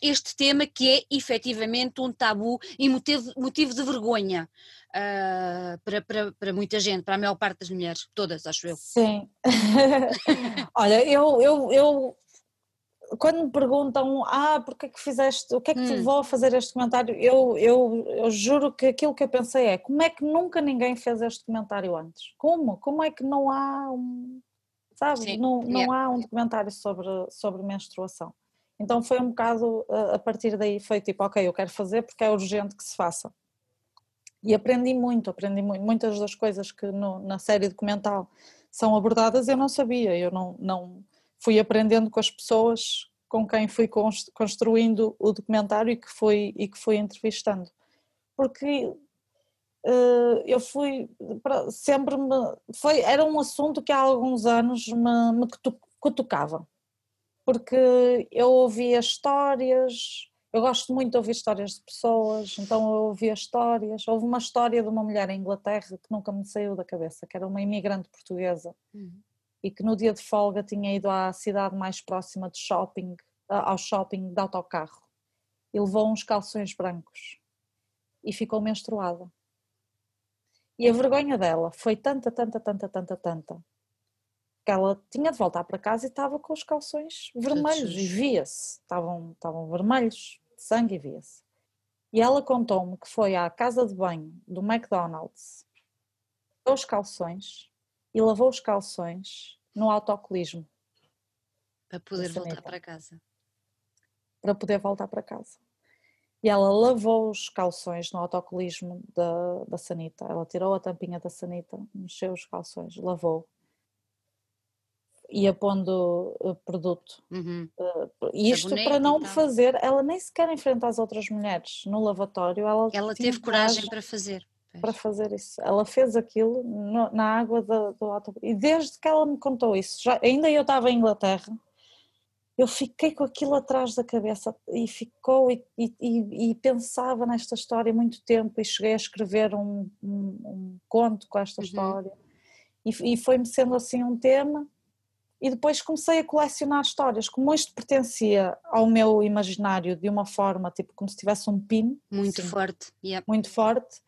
este tema que é efetivamente um tabu e motivo, motivo de vergonha? uh, para, para, para muita gente, para a maior parte das mulheres, todas, acho eu. Sim. [laughs] [laughs] Olha, eu, eu, eu quando me perguntam, ah, porque é que fizeste, o que é que te hum. levou a fazer este comentário, eu, eu, eu juro que aquilo que eu pensei é, como é que nunca ninguém fez este comentário antes? Como? Como é que não há um, sabe, Sim, não, não há um documentário sobre, sobre menstruação? Então foi um bocado a partir daí, foi tipo, ok, eu quero fazer porque é urgente que se faça. E aprendi muito, aprendi muito. Muitas das coisas que no, na série documental são abordadas eu não sabia, eu não, não fui aprendendo com as pessoas com quem fui construindo o documentário e que fui, e que fui entrevistando. Porque uh, eu fui, sempre me, foi, era um assunto que há alguns anos me, me cutucava, porque eu ouvia histórias, eu gosto muito de ouvir histórias de pessoas, então eu ouvia histórias. Houve uma história de uma mulher em Inglaterra que nunca me saiu da cabeça, que era uma imigrante portuguesa uhum. e que no dia de folga tinha ido à cidade mais próxima de shopping, ao shopping de autocarro e levou uns calções brancos e ficou menstruada. E a vergonha dela foi tanta, tanta, tanta, tanta, tanta, que ela tinha de voltar para casa e estava com os calções vermelhos e via-se, estavam, estavam vermelhos, sangue via-se. E ela contou-me que foi à casa de banho do McDonald's, lavou os calções e lavou os calções no autocolismo. Para poder voltar para casa. Para poder voltar para casa. E ela lavou os calções no autocolismo da, da sanita. Ela tirou a tampinha da sanita, mexeu os calções, lavou ia pondo uh, produto. Uhum. Uh, isto Sabonete para não fazer, ela nem sequer enfrenta as outras mulheres no lavatório. Ela, ela teve coragem para fazer. Para fazer isso. Ela fez aquilo no, na água do, do auto. E desde que ela me contou isso, já, ainda eu estava em Inglaterra, eu fiquei com aquilo atrás da cabeça e ficou e, e, e pensava nesta história muito tempo e cheguei a escrever um, um, um conto com esta uhum. história e, e foi-me sendo assim um tema e depois comecei a colecionar histórias, como isto pertencia ao meu imaginário de uma forma, tipo como se tivesse um pin. Muito assim, forte. Yep. Muito forte.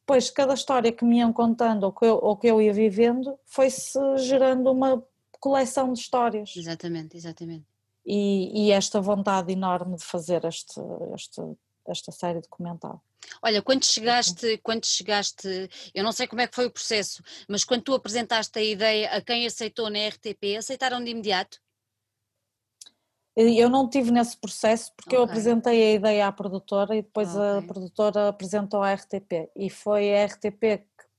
Depois, cada história que me iam contando ou que eu, ou que eu ia vivendo, foi-se gerando uma coleção de histórias. Exatamente, exatamente. E, e esta vontade enorme de fazer este, este, esta série documental. Olha, quando chegaste, quando chegaste, eu não sei como é que foi o processo, mas quando tu apresentaste a ideia a quem aceitou na RTP, aceitaram de imediato? Eu não tive nesse processo porque okay. eu apresentei a ideia à produtora e depois okay. a produtora apresentou à RTP e foi a RTP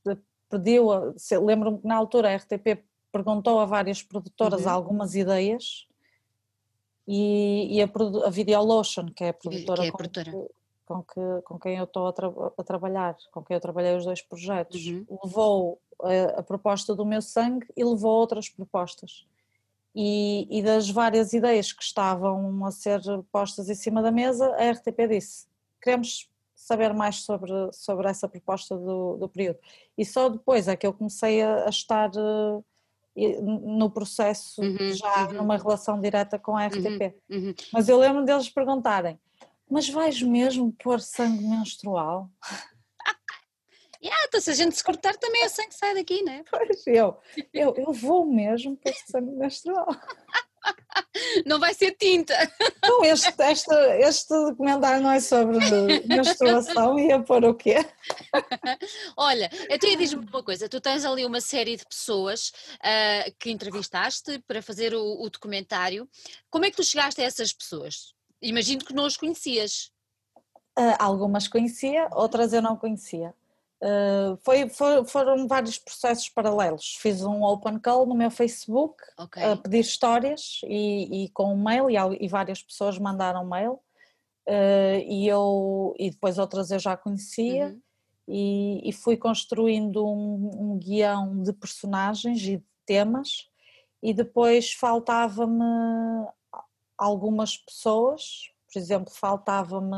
que pediu, lembro-me que na altura a RTP perguntou a várias produtoras uhum. algumas ideias e, e a, a Videolotion, que é a produtora, que é a produtora. Com, com, que, com quem eu estou a, tra a, trabalhar, com quem eu trabalhei os dois projetos, uhum. levou a, a, proposta do meu sangue e levou outras propostas. E, e, das várias ideias que estavam a ser postas em cima da mesa, a RTP disse: queremos saber mais sobre, sobre essa proposta do, do período. E só depois é que eu comecei a, a estar uh, no processo, uhum, já uhum. numa relação direta com a RTP. Uhum, uhum, Mas eu lembro deles perguntarem: mas vais mesmo pôr sangue menstrual? [laughs] yeah, então se a gente se cortar também é sangue que sai daqui, né? Pois, eu, [laughs] eu, eu vou mesmo pôr sangue menstrual. [laughs] [laughs] Não vai ser tinta. Então, este, este, este documentário não é sobre menstruação, ia pôr o quê? Olha, então diz-me uma coisa: tu tens ali uma série de pessoas uh, que entrevistaste para fazer o, o documentário. Como é que tu chegaste a essas pessoas? Imagino que não os conhecias. Uh, algumas conhecia, outras eu não conhecia. Uh, foi, for, foram vários processos paralelos. Fiz um open call no meu Facebook okay. a pedir histórias e, e com um mail e, e, várias pessoas mandaram mail uh, e eu e depois outras eu já conhecia uhum. e, e, fui construindo um, um guião de personagens e de temas e depois faltava-me algumas pessoas, por exemplo, faltava-me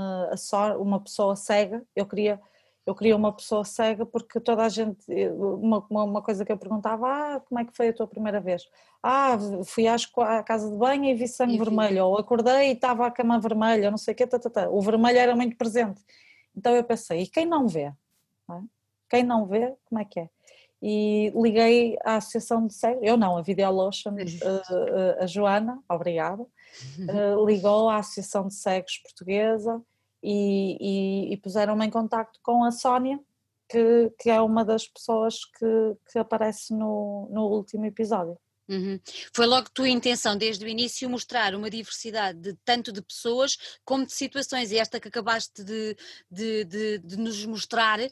uma pessoa cega, eu queria, eu queria uma pessoa cega porque toda a gente, uma, uma coisa que eu perguntava, ah, como é que foi a tua primeira vez? Ah, fui à casa de banho e vi sangue e vermelho, ou acordei e estava a cama vermelha, não sei o quê, tá, tá, tá. o vermelho era muito presente. Então eu pensei, e quem não vê? Não é? Quem não vê, como é que é? e liguei à Associação de Cegos, eu não, a Videolotion, a, a Joana, obrigada, uh, ligou à Associação de Cegos Portuguesa e, e, e puseram-me em contacto com a Sónia, que, que é uma das pessoas que, que aparece no, no último episódio. Uhum. Foi logo tua intenção, desde o início, mostrar uma diversidade de, tanto de pessoas como de situações, e esta que acabaste de, de, de, de nos mostrar uh,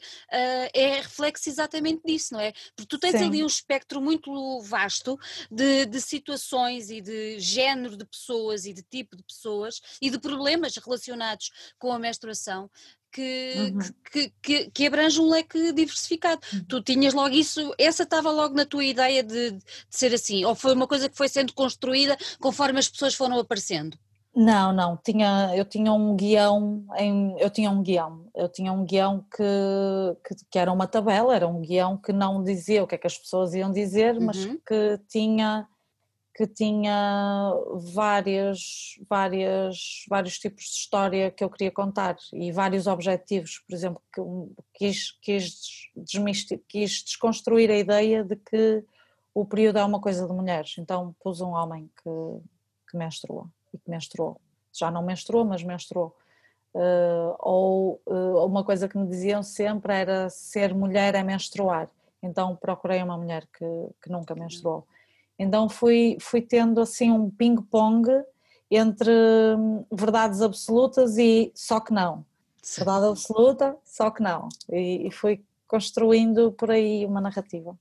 é reflexo exatamente disso, não é? Porque tu tens Sim. ali um espectro muito vasto de, de situações e de género de pessoas e de tipo de pessoas e de problemas relacionados com a menstruação que, uhum. que, que, que, abrange um leque diversificado. Uhum. Tu tinhas logo isso, essa estava logo na tua ideia de, de, ser assim, ou foi uma coisa que foi sendo construída conforme as pessoas foram aparecendo? Não, não, tinha, eu tinha um guião, em, eu tinha um guião, eu tinha um guião que, que, era uma tabela, era um guião que não dizia o que é que as pessoas iam dizer, uhum. mas que tinha que tinha várias, várias, vários tipos de história que eu queria contar e vários objetivos, por exemplo, que quis, quis, quis desconstruir a ideia de que o período é uma coisa de mulheres, então pus um homem que, que menstruou e que menstruou, já não menstruou, mas menstruou. Uh, ou uh, uma coisa que me diziam sempre era ser mulher é menstruar, então procurei uma mulher que, que nunca menstruou então fui, fui tendo assim um ping-pong entre hum, verdades absolutas e só que não. Verdade absoluta, só que não. E, e fui construindo por aí uma narrativa.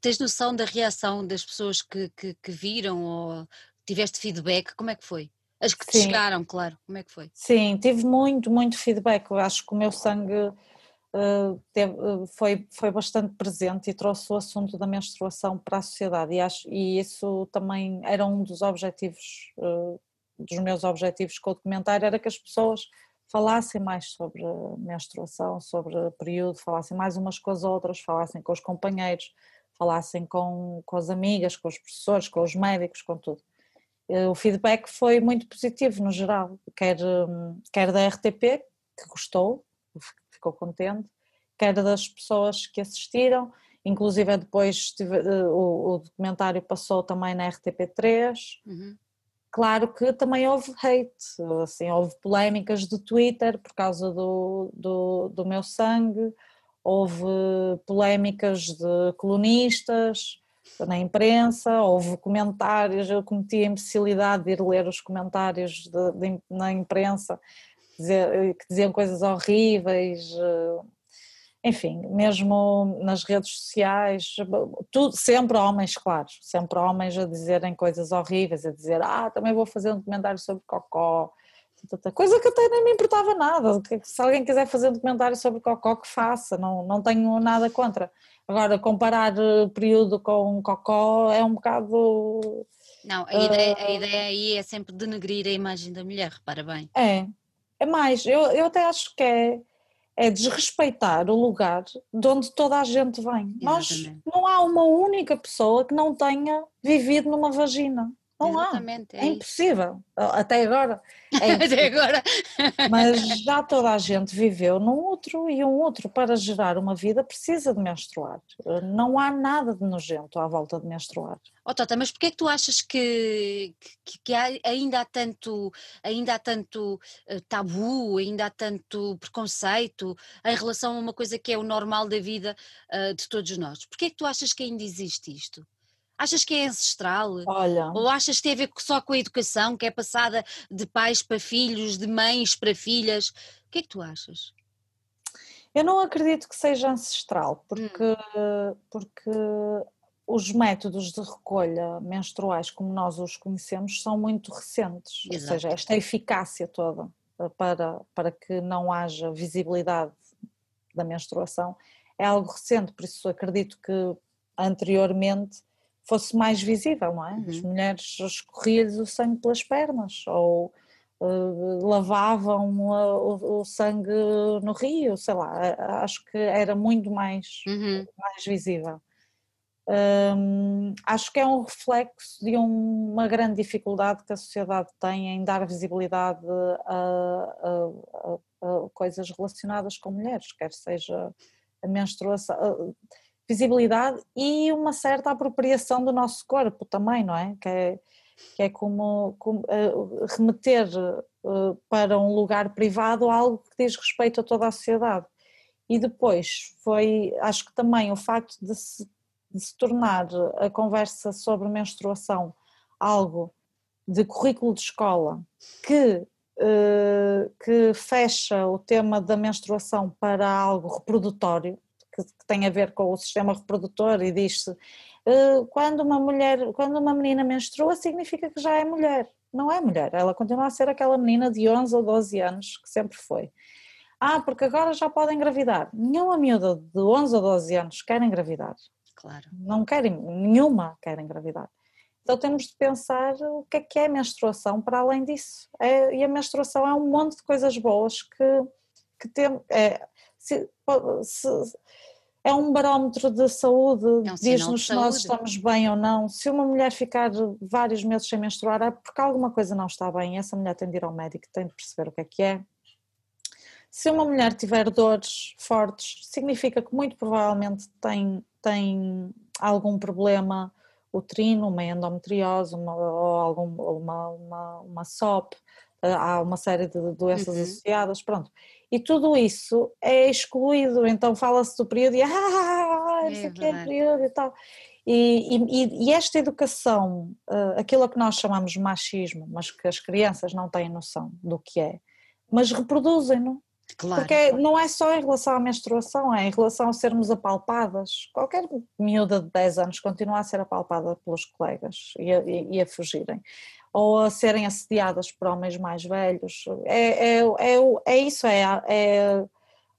Tens noção da reação das pessoas que, que, que viram ou tiveste feedback? Como é que foi? As que te Sim. chegaram, claro, como é que foi? Sim, tive muito, muito feedback. Eu acho que o meu sangue teve, uh, foi, foi bastante presente e trouxe o assunto da menstruação para a sociedade e, acho, e isso também era um dos objetivos, uh, dos meus objetivos com o documentário, era que as pessoas falassem mais sobre menstruação, sobre período, falassem mais umas com as outras, falassem com os companheiros, falassem com, com as amigas, com os professores, com os médicos, com tudo. O feedback foi muito positivo no geral, quer, hum, quer da RTP, que gostou, ficou contente, quer das pessoas que assistiram, inclusive depois eh, o, o, documentário passou também na RTP3. Uhum. Claro que também houve hate, assim, houve polémicas de Twitter por causa do, do, do meu sangue, houve polémicas de colunistas na imprensa, houve comentários, eu cometi a imbecilidade de ir ler os comentários de, de, na imprensa dizer, que diziam coisas horríveis, eh, enfim, mesmo nas redes sociais, tudo, sempre homens, claro, sempre homens a dizerem coisas horríveis, a dizer, ah, também vou fazer um documentário sobre cocó, coisa que até nem me importava nada, se alguém quiser fazer um documentário sobre cocó que faça, não, não tenho nada contra. Agora, comparar eh, período com cocó é um bocado... Não, a ideia, a eh, ideia aí é sempre denegrir a imagem da mulher, repara bem. É, é mais, eu, eu até acho que é, é desrespeitar o lugar de onde toda a gente vem. Exatamente. Nós não há uma única pessoa que não tenha vivido numa vagina. Não Exatamente, há. É, é impossível. Até agora. É [laughs] Até agora. Mas já toda a gente viveu num outro e um outro para gerar uma vida precisa de menstruar. Não há nada de nojento à volta de menstruar. Oh, Tota, mas porquê é que tu achas que, que, que há, ainda há tanto, ainda há tanto eh, tabu, ainda há tanto preconceito em relação a uma coisa que é o normal da vida uh, de todos nós? Porquê é que tu achas que ainda existe isto? Achas que é ancestral? Olha. Ou achas que tem a ver só com a educação, que é passada de pais para filhos, de mães para filhas? O que é que tu achas? Eu não acredito que seja ancestral, porque, hum. porque os métodos de recolha menstruais, como nós os conhecemos, são muito recentes. Exato. Ou seja, esta eficácia toda eh, para, para que não haja visibilidade da menstruação é algo recente, por isso acredito que anteriormente fosse mais visível, não é? Uhum. As mulheres escorriam-lhes o sangue pelas pernas ou uh, lavavam o, o, sangue no rio, sei lá, acho que era muito mais, uhum. mais visível. Um, acho que é um reflexo de um, uma grande dificuldade que a sociedade tem em dar visibilidade a, a, a coisas relacionadas com mulheres, quer seja a menstruação, visibilidade e uma certa apropriação do nosso corpo também, não é? Que é, que é como, como uh, remeter uh, para um lugar privado algo que diz respeito a toda a sociedade. E depois foi, acho que também o facto de se de se tornar a conversa sobre menstruação algo de currículo de escola que, uh, que fecha o tema da menstruação para algo reprodutório, que, que tem a ver com o sistema reprodutor e diz-se uh, quando uma mulher, quando uma menina menstrua significa que já é mulher. Não é mulher, ela continua a ser aquela menina de 11 ou 12 anos que sempre foi. Ah, porque agora já pode engravidar. Nenhuma miúda de 11 ou 12 anos quer engravidar. Claro. Não querem, nenhuma quer engravidar. Então temos de pensar o que é que é menstruação para além disso. É, e a menstruação é um monte de coisas boas que, que tem, é, se, se, é um barómetro de saúde, é um diz-nos se nós estamos bem ou não. Se uma mulher ficar vários meses sem menstruar é porque alguma coisa não está bem, essa mulher tem de ir ao médico, tem de perceber o que é que é. Se uma mulher tiver dores fortes, significa que muito provavelmente tem tem algum problema uterino, uma endometriose uma, ou algum, uma, uma, uma SOP, há uma série de doenças uhum. associadas, pronto. E tudo isso é excluído, então fala-se do período e ah, isso é aqui é período e tal. E, e, e, esta educação, uh, aquilo que nós chamamos de machismo, mas que as crianças não têm noção do que é, mas reproduzem-no. Claro. Porque não é só em relação à menstruação, é em relação a sermos apalpadas. Qualquer miúda de 10 anos continua a ser apalpada pelos colegas e a, e a fugirem. Ou a serem assediadas por homens mais velhos. É, é, é, é isso, é, é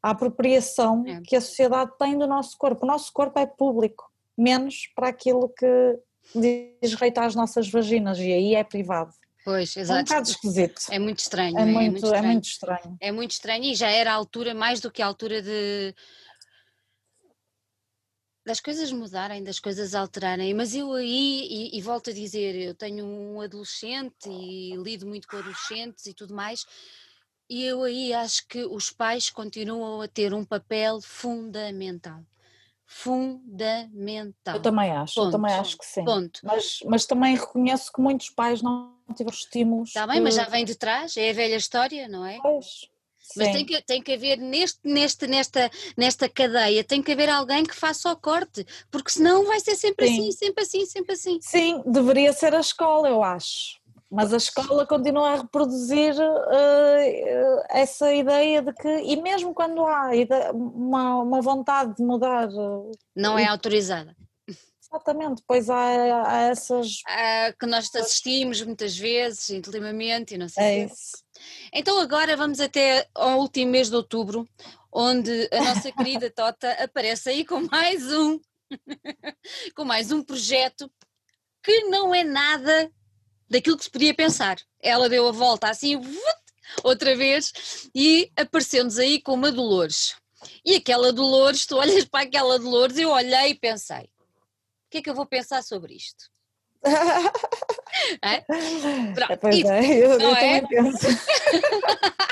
a apropriação é. que a sociedade tem do nosso corpo. O nosso corpo é público, menos para aquilo que diz respeito às nossas vaginas, e aí é privado. Pois, exato. É um bocado esquisito. É muito estranho. É, é, muito, é, muito estranho. é muito estranho. É muito estranho e já era a altura, mais do que a altura de das coisas mudarem, das coisas alterarem, mas eu aí, e, e, volto a dizer, eu tenho um adolescente e lido muito com adolescentes e tudo mais, e eu aí acho que os pais continuam a ter um papel fundamental fundamental. Eu também acho, Ponto. eu também acho que sim. Ponto. Mas, mas também reconheço que muitos pais não tiveram estímulos. Está bem, que... mas já vem de trás, é a velha história, não é? Pois. Mas tem que, tem que haver neste, neste, nesta, nesta cadeia, tem que haver alguém que faça o corte, porque senão vai ser sempre sim. assim, sempre assim, sempre assim. Sim, deveria ser a escola, eu acho. Mas a escola continua a reproduzir uh, essa ideia de que, e mesmo quando há uma, uma vontade de mudar. Uh, não é autorizada. Exatamente, pois há, há essas. Ah, que nós assistimos muitas vezes, intimamente, e não sei é isso. Então agora vamos até ao último mês de outubro, onde a nossa querida [laughs] Tota aparece aí com mais um, [laughs] com mais um projeto que não é nada daquilo que se podia pensar. Ela deu a volta assim, outra vez, e apareceu-nos aí com uma Dolores. E aquela Dolores, tu olhas para aquela Dolores, eu olhei e pensei: que é que eu vou pensar sobre isto? [laughs] é? Pronto, pois isso, é, eu, eu é? também penso. [laughs]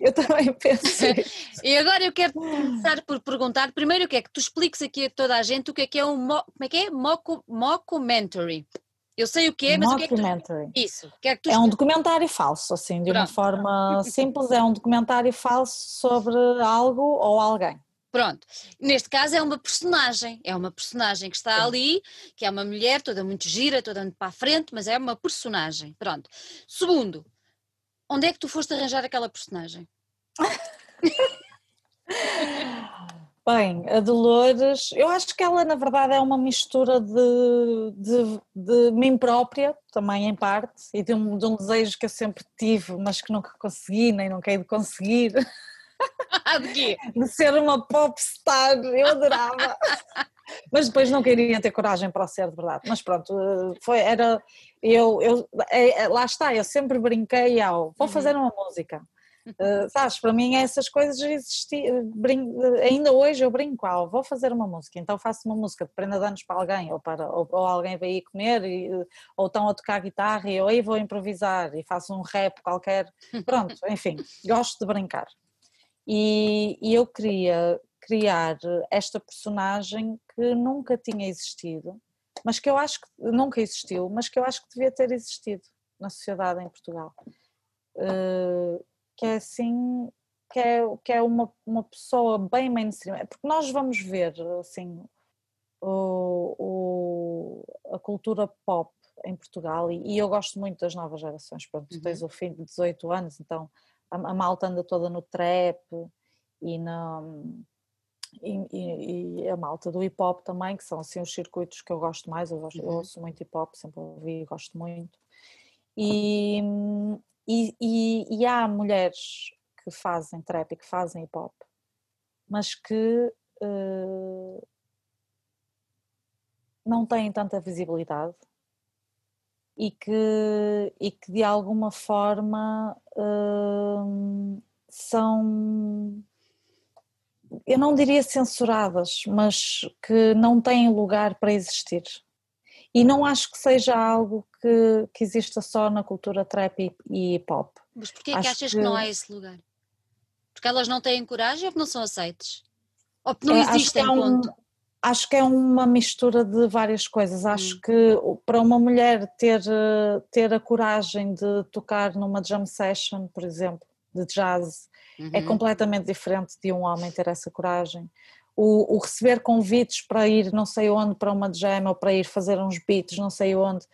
eu também penso. [laughs] e agora eu quero começar por perguntar primeiro o que é que tu expliques aqui a toda a gente o que é que é um como é que é mockumentary. Eu sei o que é, mas o que é que tu... Isso. Que é, que tu... é um documentário falso, assim, de Pronto. uma forma simples, é um documentário falso sobre algo ou alguém. Pronto, neste caso é uma personagem, é uma personagem que está ali, que é uma mulher toda muito gira, toda muito para a frente, mas é uma personagem. Pronto. Segundo, onde é que tu foste arranjar aquela personagem? [laughs] Bem, a Dolores, eu acho que ela na verdade é uma mistura de, de, de mim própria, também em parte, e de um, de um, desejo que eu sempre tive, mas que nunca consegui, nem nunca hei de conseguir. [laughs] [laughs] de quê? De ser uma popstar, eu adorava. [laughs] mas depois não queria ter coragem para o ser de verdade. Mas pronto, foi, era, eu, eu, é, é, lá está, eu sempre brinquei ao, vou uhum. fazer uma música Uh, sabes, para mim essas coisas existiam, ainda hoje eu brinco, ah, vou fazer uma música, então faço uma música de prenda de anos para alguém, ou, para, ou, ou alguém vai ir comer, e, ou estão a tocar guitarra e eu aí vou improvisar e faço um rap qualquer, [laughs] pronto, enfim, gosto de brincar. E, e eu queria criar esta personagem que nunca tinha existido, mas que eu acho que nunca existiu, mas que eu acho que devia ter existido na sociedade em Portugal. Uh, que é assim, que é, que é uma, uma pessoa bem mainstream, é porque nós vamos ver assim, o, o, a cultura pop em Portugal e, e, eu gosto muito das novas gerações. Pronto, tu tens uhum. o filho de 18 anos, então a, a malta anda toda no trap e na. E, e, e, a malta do hip hop também, que são assim os circuitos que eu gosto mais, eu, gosto, uhum. eu ouço muito hip hop, sempre ouvi e gosto muito. E, e, e, há mulheres que fazem trap e que fazem hip hop, mas que uh, não têm tanta visibilidade e que, e que de alguma forma uh, são, eu não diria censuradas, mas que não têm lugar para existir. E não acho que seja algo que, que exista só na cultura trap e hip hop. Mas porquê é que achas que... que não há esse lugar? Porque elas não têm coragem ou porque não são aceites? Ou porque não é, existem, acho que, um, acho que é uma mistura de várias coisas. Acho hum. que para uma mulher ter, ter a coragem de tocar numa jam session, por exemplo, de jazz, é uhum. é completamente diferente de um homem ter essa coragem. O, o, receber convites para ir não sei onde para uma jam ou para ir fazer uns beats não sei onde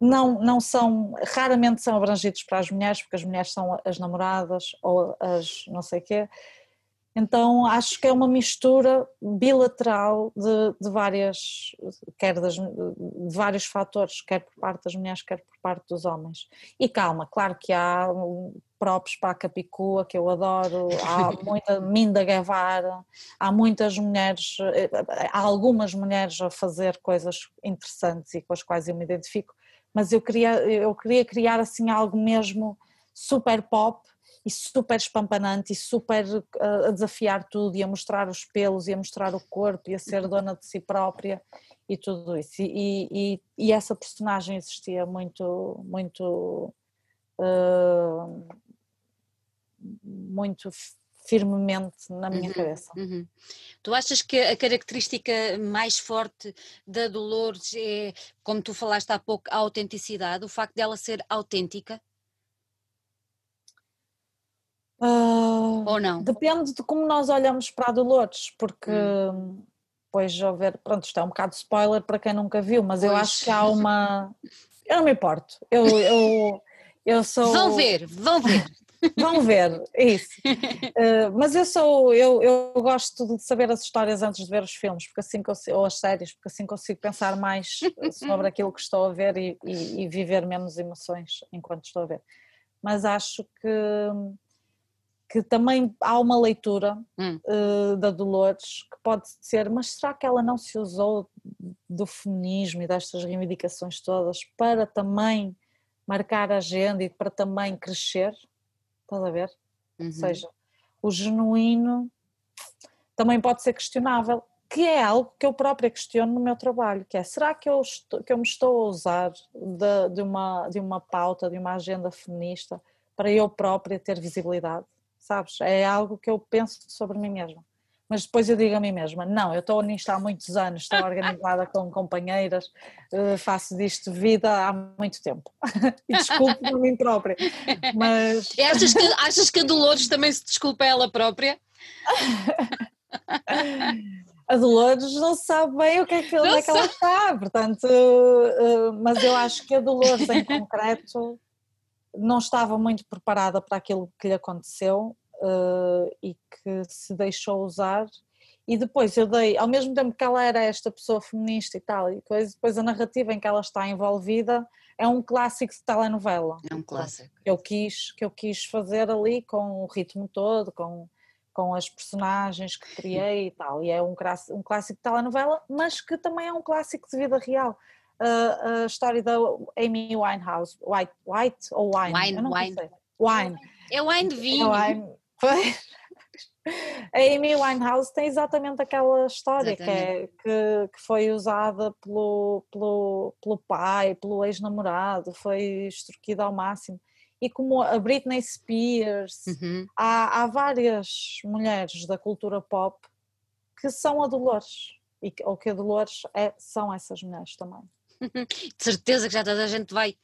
não, não são, raramente são abrangidos para as mulheres, porque as mulheres são as namoradas ou as não sei quê, então acho que é uma mistura bilateral de, de várias, quer das, de vários fatores, quer por parte das mulheres, quer por parte dos homens. E calma, claro que há próprios para a Capicua, que eu adoro, há [laughs] muita Minda Guevara, há muitas mulheres, há algumas mulheres a fazer coisas interessantes e com as quais eu me identifico, mas eu queria, eu queria criar assim algo mesmo super pop e super espampanante e super uh, a desafiar tudo e a mostrar os pelos e a mostrar o corpo e a ser dona de si própria e tudo isso e, e, e essa personagem existia muito muito uh, muito firmemente na minha uhum, cabeça. Uhum. Tu achas que a característica mais forte da Dolores é, como tu falaste há pouco, a autenticidade, o facto dela ser autêntica? Uh, Ou não? Depende de como nós olhamos para a Dolores, porque hum. depois a ver, pronto, isto é um bocado spoiler para quem nunca viu, mas pois. eu acho que há uma. Eu não me importo. Eu, eu, eu sou. Vão ver, vão ver. Vão ver, é isso. Uh, [laughs] mas eu sou, eu, eu gosto de saber as histórias antes de ver os filmes, porque assim consigo, ou as séries, porque assim consigo pensar mais sobre aquilo que estou a ver e, e, e viver menos emoções enquanto estou a ver. Mas acho que que também há uma leitura hum. uh, da Dolores que pode ser, mas será que ela não se usou do feminismo e destas reivindicações todas para também marcar a agenda e para também crescer? Estás a ver? Uhum. Ou seja, o genuíno também pode ser questionável, que é algo que eu própria questiono no meu trabalho, que é, será que eu, estou, que eu me estou a usar de, de, uma, de uma pauta, de uma agenda feminista para eu própria ter visibilidade? Sabes? É algo que eu penso sobre mim mesma. Mas depois eu digo a mim mesma: não, eu estou nisto há muitos anos, estou organizada com companheiras, eh, faço disto vida há muito tempo. [laughs] e desculpo por mim própria. Mas. E achas, que, achas que a Dolores também se desculpa ela própria? a Dolores não sabe bem o que é que, onde é que ela está, portanto, eh, mas eu acho que a Dolores em concreto não estava muito preparada para aquilo que lhe aconteceu uh, e que se deixou usar. E depois eu dei, ao mesmo tempo que ela era esta pessoa feminista e tal, e depois, depois a narrativa em que ela está envolvida é um clássico de telenovela. É um clássico. Que eu quis, que eu quis fazer ali com o ritmo todo, com, com as personagens que criei e tal. E é um, um clássico de telenovela, mas que também é um clássico de vida real a, a história da Amy Winehouse, White, White ou Wine? Wine, wine. Sei. Wine. É wine de vinho. É wine. A Amy Winehouse tem exatamente aquela história que, é, que, que, foi usada pelo, pelo, pelo pai, pelo ex-namorado, foi extorquida ao máximo. E como a Britney Spears, uhum. há, há várias mulheres da cultura pop que são a Dolores, e, ou que a Dolores é, são essas mulheres também. [laughs] de certeza que já toda a gente vai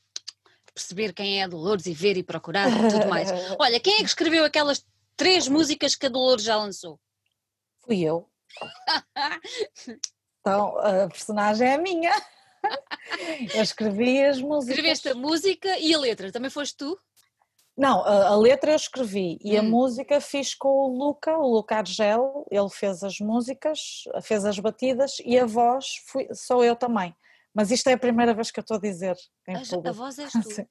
perceber quem é a Dolores e ver e procurar e tudo mais. [laughs] Olha, quem é que escreveu aquelas três músicas que a Dolores já lançou? Fui eu. [laughs] Então a personagem é minha. Eu escrevi as músicas. Escreveste a música e a letra, também foste tu? Não, a, a letra eu escrevi e hum. a música fiz com o Luca, o Luca Argel, ele fez as músicas, fez as batidas e a voz fui, sou eu também. Mas isto é a primeira vez que eu estou a dizer em a, A voz és [laughs] tu? Sim.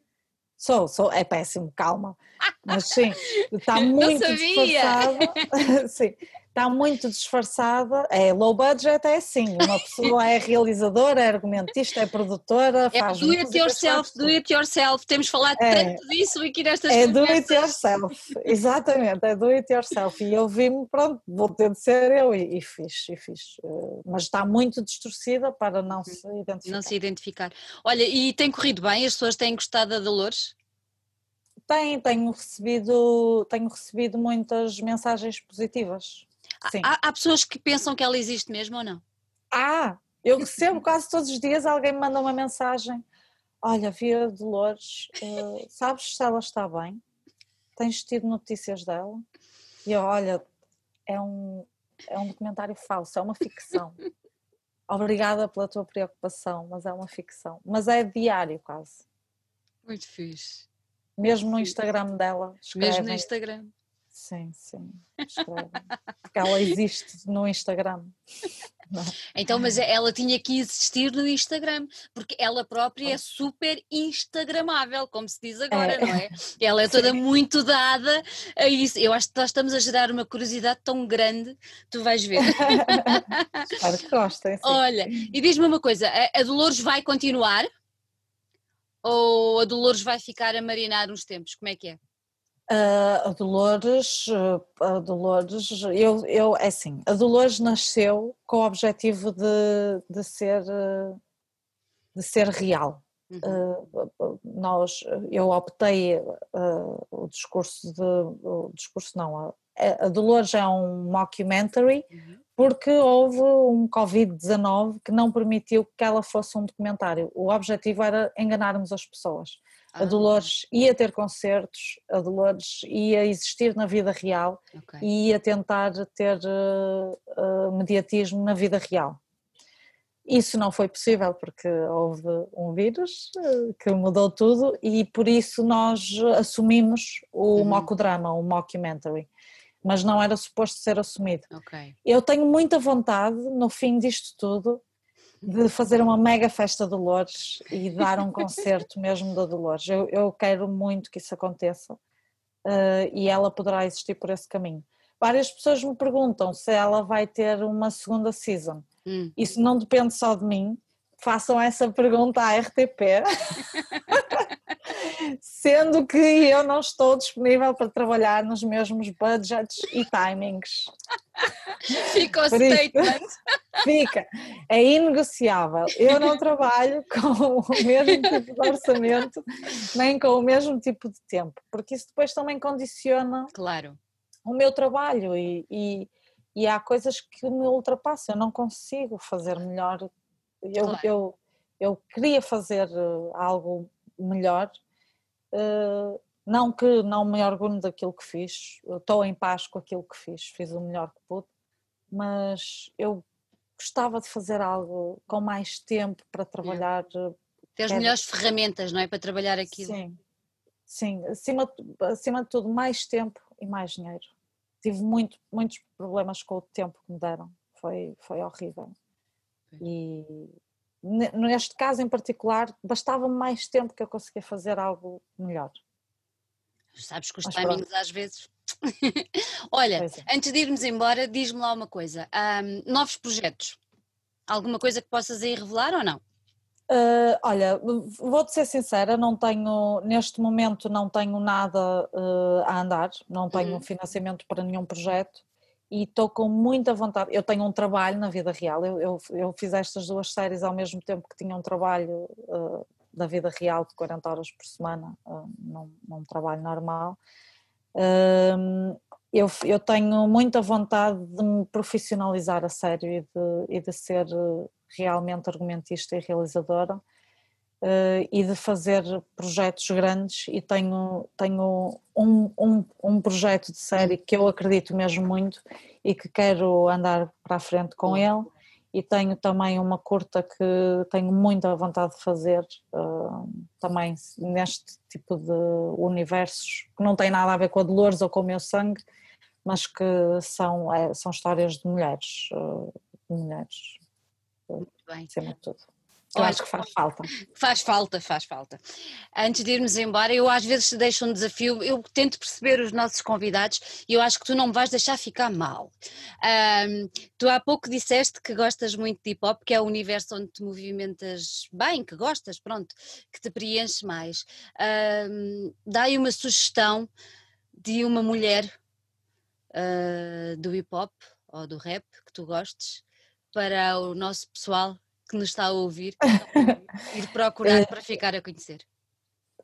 Sou, sou, é péssimo, calma. [laughs] Mas sim, está muito disfarçada. [laughs] sim, está muito disfarçada. É low budget, é assim. Uma [laughs] pessoa é realizadora, é argumentista, é produtora, é faz. Do it yourself, do it yourself. Temos falado é, tanto disso aqui nestas É do it yourself, exatamente, é do it yourself. E eu vi-me, pronto, vou ter de ser eu e, e fiz, e fiz. Eh, mas está muito distorcida para não se identificar. Não se identificar. Olha, e tem corrido bem? As pessoas têm gostado da Dolores? Tem, tenho recebido, tenho recebido muitas mensagens positivas. Há, há pessoas que pensam que ela existe mesmo ou não? Ah, eu recebo quase todos os dias alguém me manda uma mensagem. Olha, Via Dolores, uh, [laughs] sabes se ela está bem? Tens tido notícias dela? E eu, olha, é um, é um documentário falso, é uma ficção. [laughs] Obrigada pela tua preocupação, mas é uma ficção. Mas é diário quase. Muito fixe. Mesmo no Instagram dela. Mesmo no Instagram. Sim, sim. Escreve. Porque ela existe no Instagram. [laughs] Então, mas ela tinha que existir no Instagram, porque ela própria é super instagramável, como se diz agora, é. não é? Ela é [laughs] toda sim. muito dada a isso. Eu acho que nós estamos a gerar uma curiosidade tão grande, tu vais ver. [laughs] Espero que gostem. Sim. Olha, e diz-me uma coisa: a Dolores vai continuar? Ou a Dolores vai ficar a marinar uns tempos? Como é que é? Uh, a Dolores, a Dolores, eu, eu, é assim, a Dolores nasceu com o objetivo de, de ser, de ser real. Uhum. Uh, nós, eu optei o discurso de, o discurso não, a, a Dolores é um mockumentary uhum. porque houve um Covid-19 que não permitiu que ela fosse um documentário. O objetivo era enganarmos as pessoas. A Dolores ia ter concertos, a Dolores ia existir na vida real okay. e ia tentar ter uh, uh, mediatismo na vida real. Isso não foi possível porque houve um vírus uh, que mudou tudo e por isso nós assumimos o uhum. mocodrama, o mockumentary, mas não era suposto ser assumido. Okay. Eu tenho muita vontade, no fim disto tudo, de fazer uma mega festa do Dolores e dar um concerto [laughs] mesmo da Dolores. Eu, eu quero muito que isso aconteça uh, e ela poderá existir por esse caminho. Várias pessoas me perguntam se ela vai ter uma segunda season. Hum. Isso não depende só de mim. Façam essa pergunta à RTP. [laughs] Sendo que eu não estou disponível para trabalhar nos mesmos budgets e timings. Fica o statement. Fica. É inegociável. Eu não trabalho com o mesmo tipo de orçamento, nem com o mesmo tipo de tempo, porque isso depois também condiciona claro. o meu trabalho e, e, e há coisas que me ultrapassam. Eu não consigo fazer melhor. Eu, claro. eu, eu queria fazer eh, algo melhor. Uh, não que não me orgulho daquilo que fiz, estou em paz com aquilo que fiz, fiz o melhor que pude, mas eu gostava de fazer algo com mais tempo para trabalhar. É. Ter as melhores ferramentas, não é? Para trabalhar aquilo. Sim, sim, acima, acima de tudo, mais tempo e mais dinheiro. Tive muito, muitos problemas com o tempo que me deram, foi, foi horrível. E neste caso em particular, bastava mais tempo que eu conseguia fazer algo melhor. Sabes que os Mas timings pronto. às vezes. [laughs] Olha, é. antes de irmos embora, diz-me lá uma coisa: um, novos projetos? Alguma coisa que possas aí revelar ou não? Uh, olha, vou-te ser sincera, não tenho, neste momento não tenho nada uh, a andar, não tenho uhum. financiamento para nenhum projeto e estou com muita vontade. Eu tenho um trabalho na vida real, eu, eu, eu, fiz estas duas séries ao mesmo tempo que tinha um trabalho uh, da vida real de 40 horas por semana, uh, num, num, trabalho normal. Uh, eu, eu, tenho muita vontade de me profissionalizar a sério e de, e de ser realmente argumentista e realizadora. Uh, e de fazer projetos grandes e tenho, tenho um, um, um projeto de série que eu acredito mesmo muito e que quero andar para a frente com ele e tenho também uma curta que tenho muita vontade de fazer uh, também neste tipo de universos que não tem nada a ver com a Dolores ou com o meu sangue, mas que são, é, são histórias de mulheres, uh, de mulheres, Muito bem. acima de tudo. Eu acho que faz falta. Faz falta, faz falta. Antes de irmos embora, eu às vezes te deixo um desafio, eu tento perceber os nossos convidados e eu acho que tu não me vais deixar ficar mal. Um, tu há pouco disseste que gostas muito de hip hop, que é o universo onde te movimentas bem, que gostas, pronto, que te preenche mais. Um, Dá-me uma sugestão de uma mulher uh, do hip hop ou do rap que tu gostes para o nosso pessoal que nos está a ouvir ir [laughs] procurar para ficar a conhecer?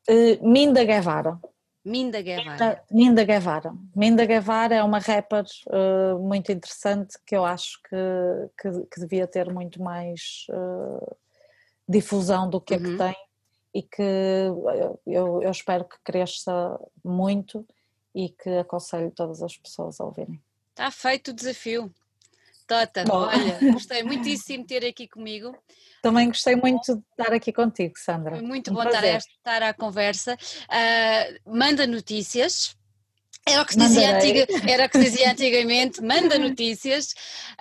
Uh, Minda Guevara. Minda Guevara. Minda Guevara. Minda Guevara é uma rapper uh, muito interessante que eu acho que, que, que devia ter muito mais uh, difusão do que uhum. é que tem e que eu, eu espero que cresça muito e que aconselho todas as pessoas a ouvirem. Está feito o desafio. Tota, Bom. olha, [laughs] gostei muitíssimo de ter aqui comigo. Também gostei muito de estar aqui contigo, Sandra. Foi muito um bom estar, estar à conversa. Uh, manda notícias. Era o, que dizia antiga, [laughs] era o que dizia antigamente, manda notícias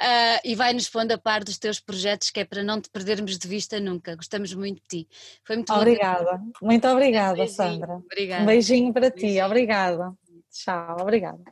uh, e vai-nos pondo a par dos teus projetos, que é para não te perdermos de vista nunca. Gostamos muito de ti. Foi muito Obrigada, muito obrigada, um Sandra. Obrigada. Um beijinho para ti, beijinho. obrigada. Tchau, obrigada.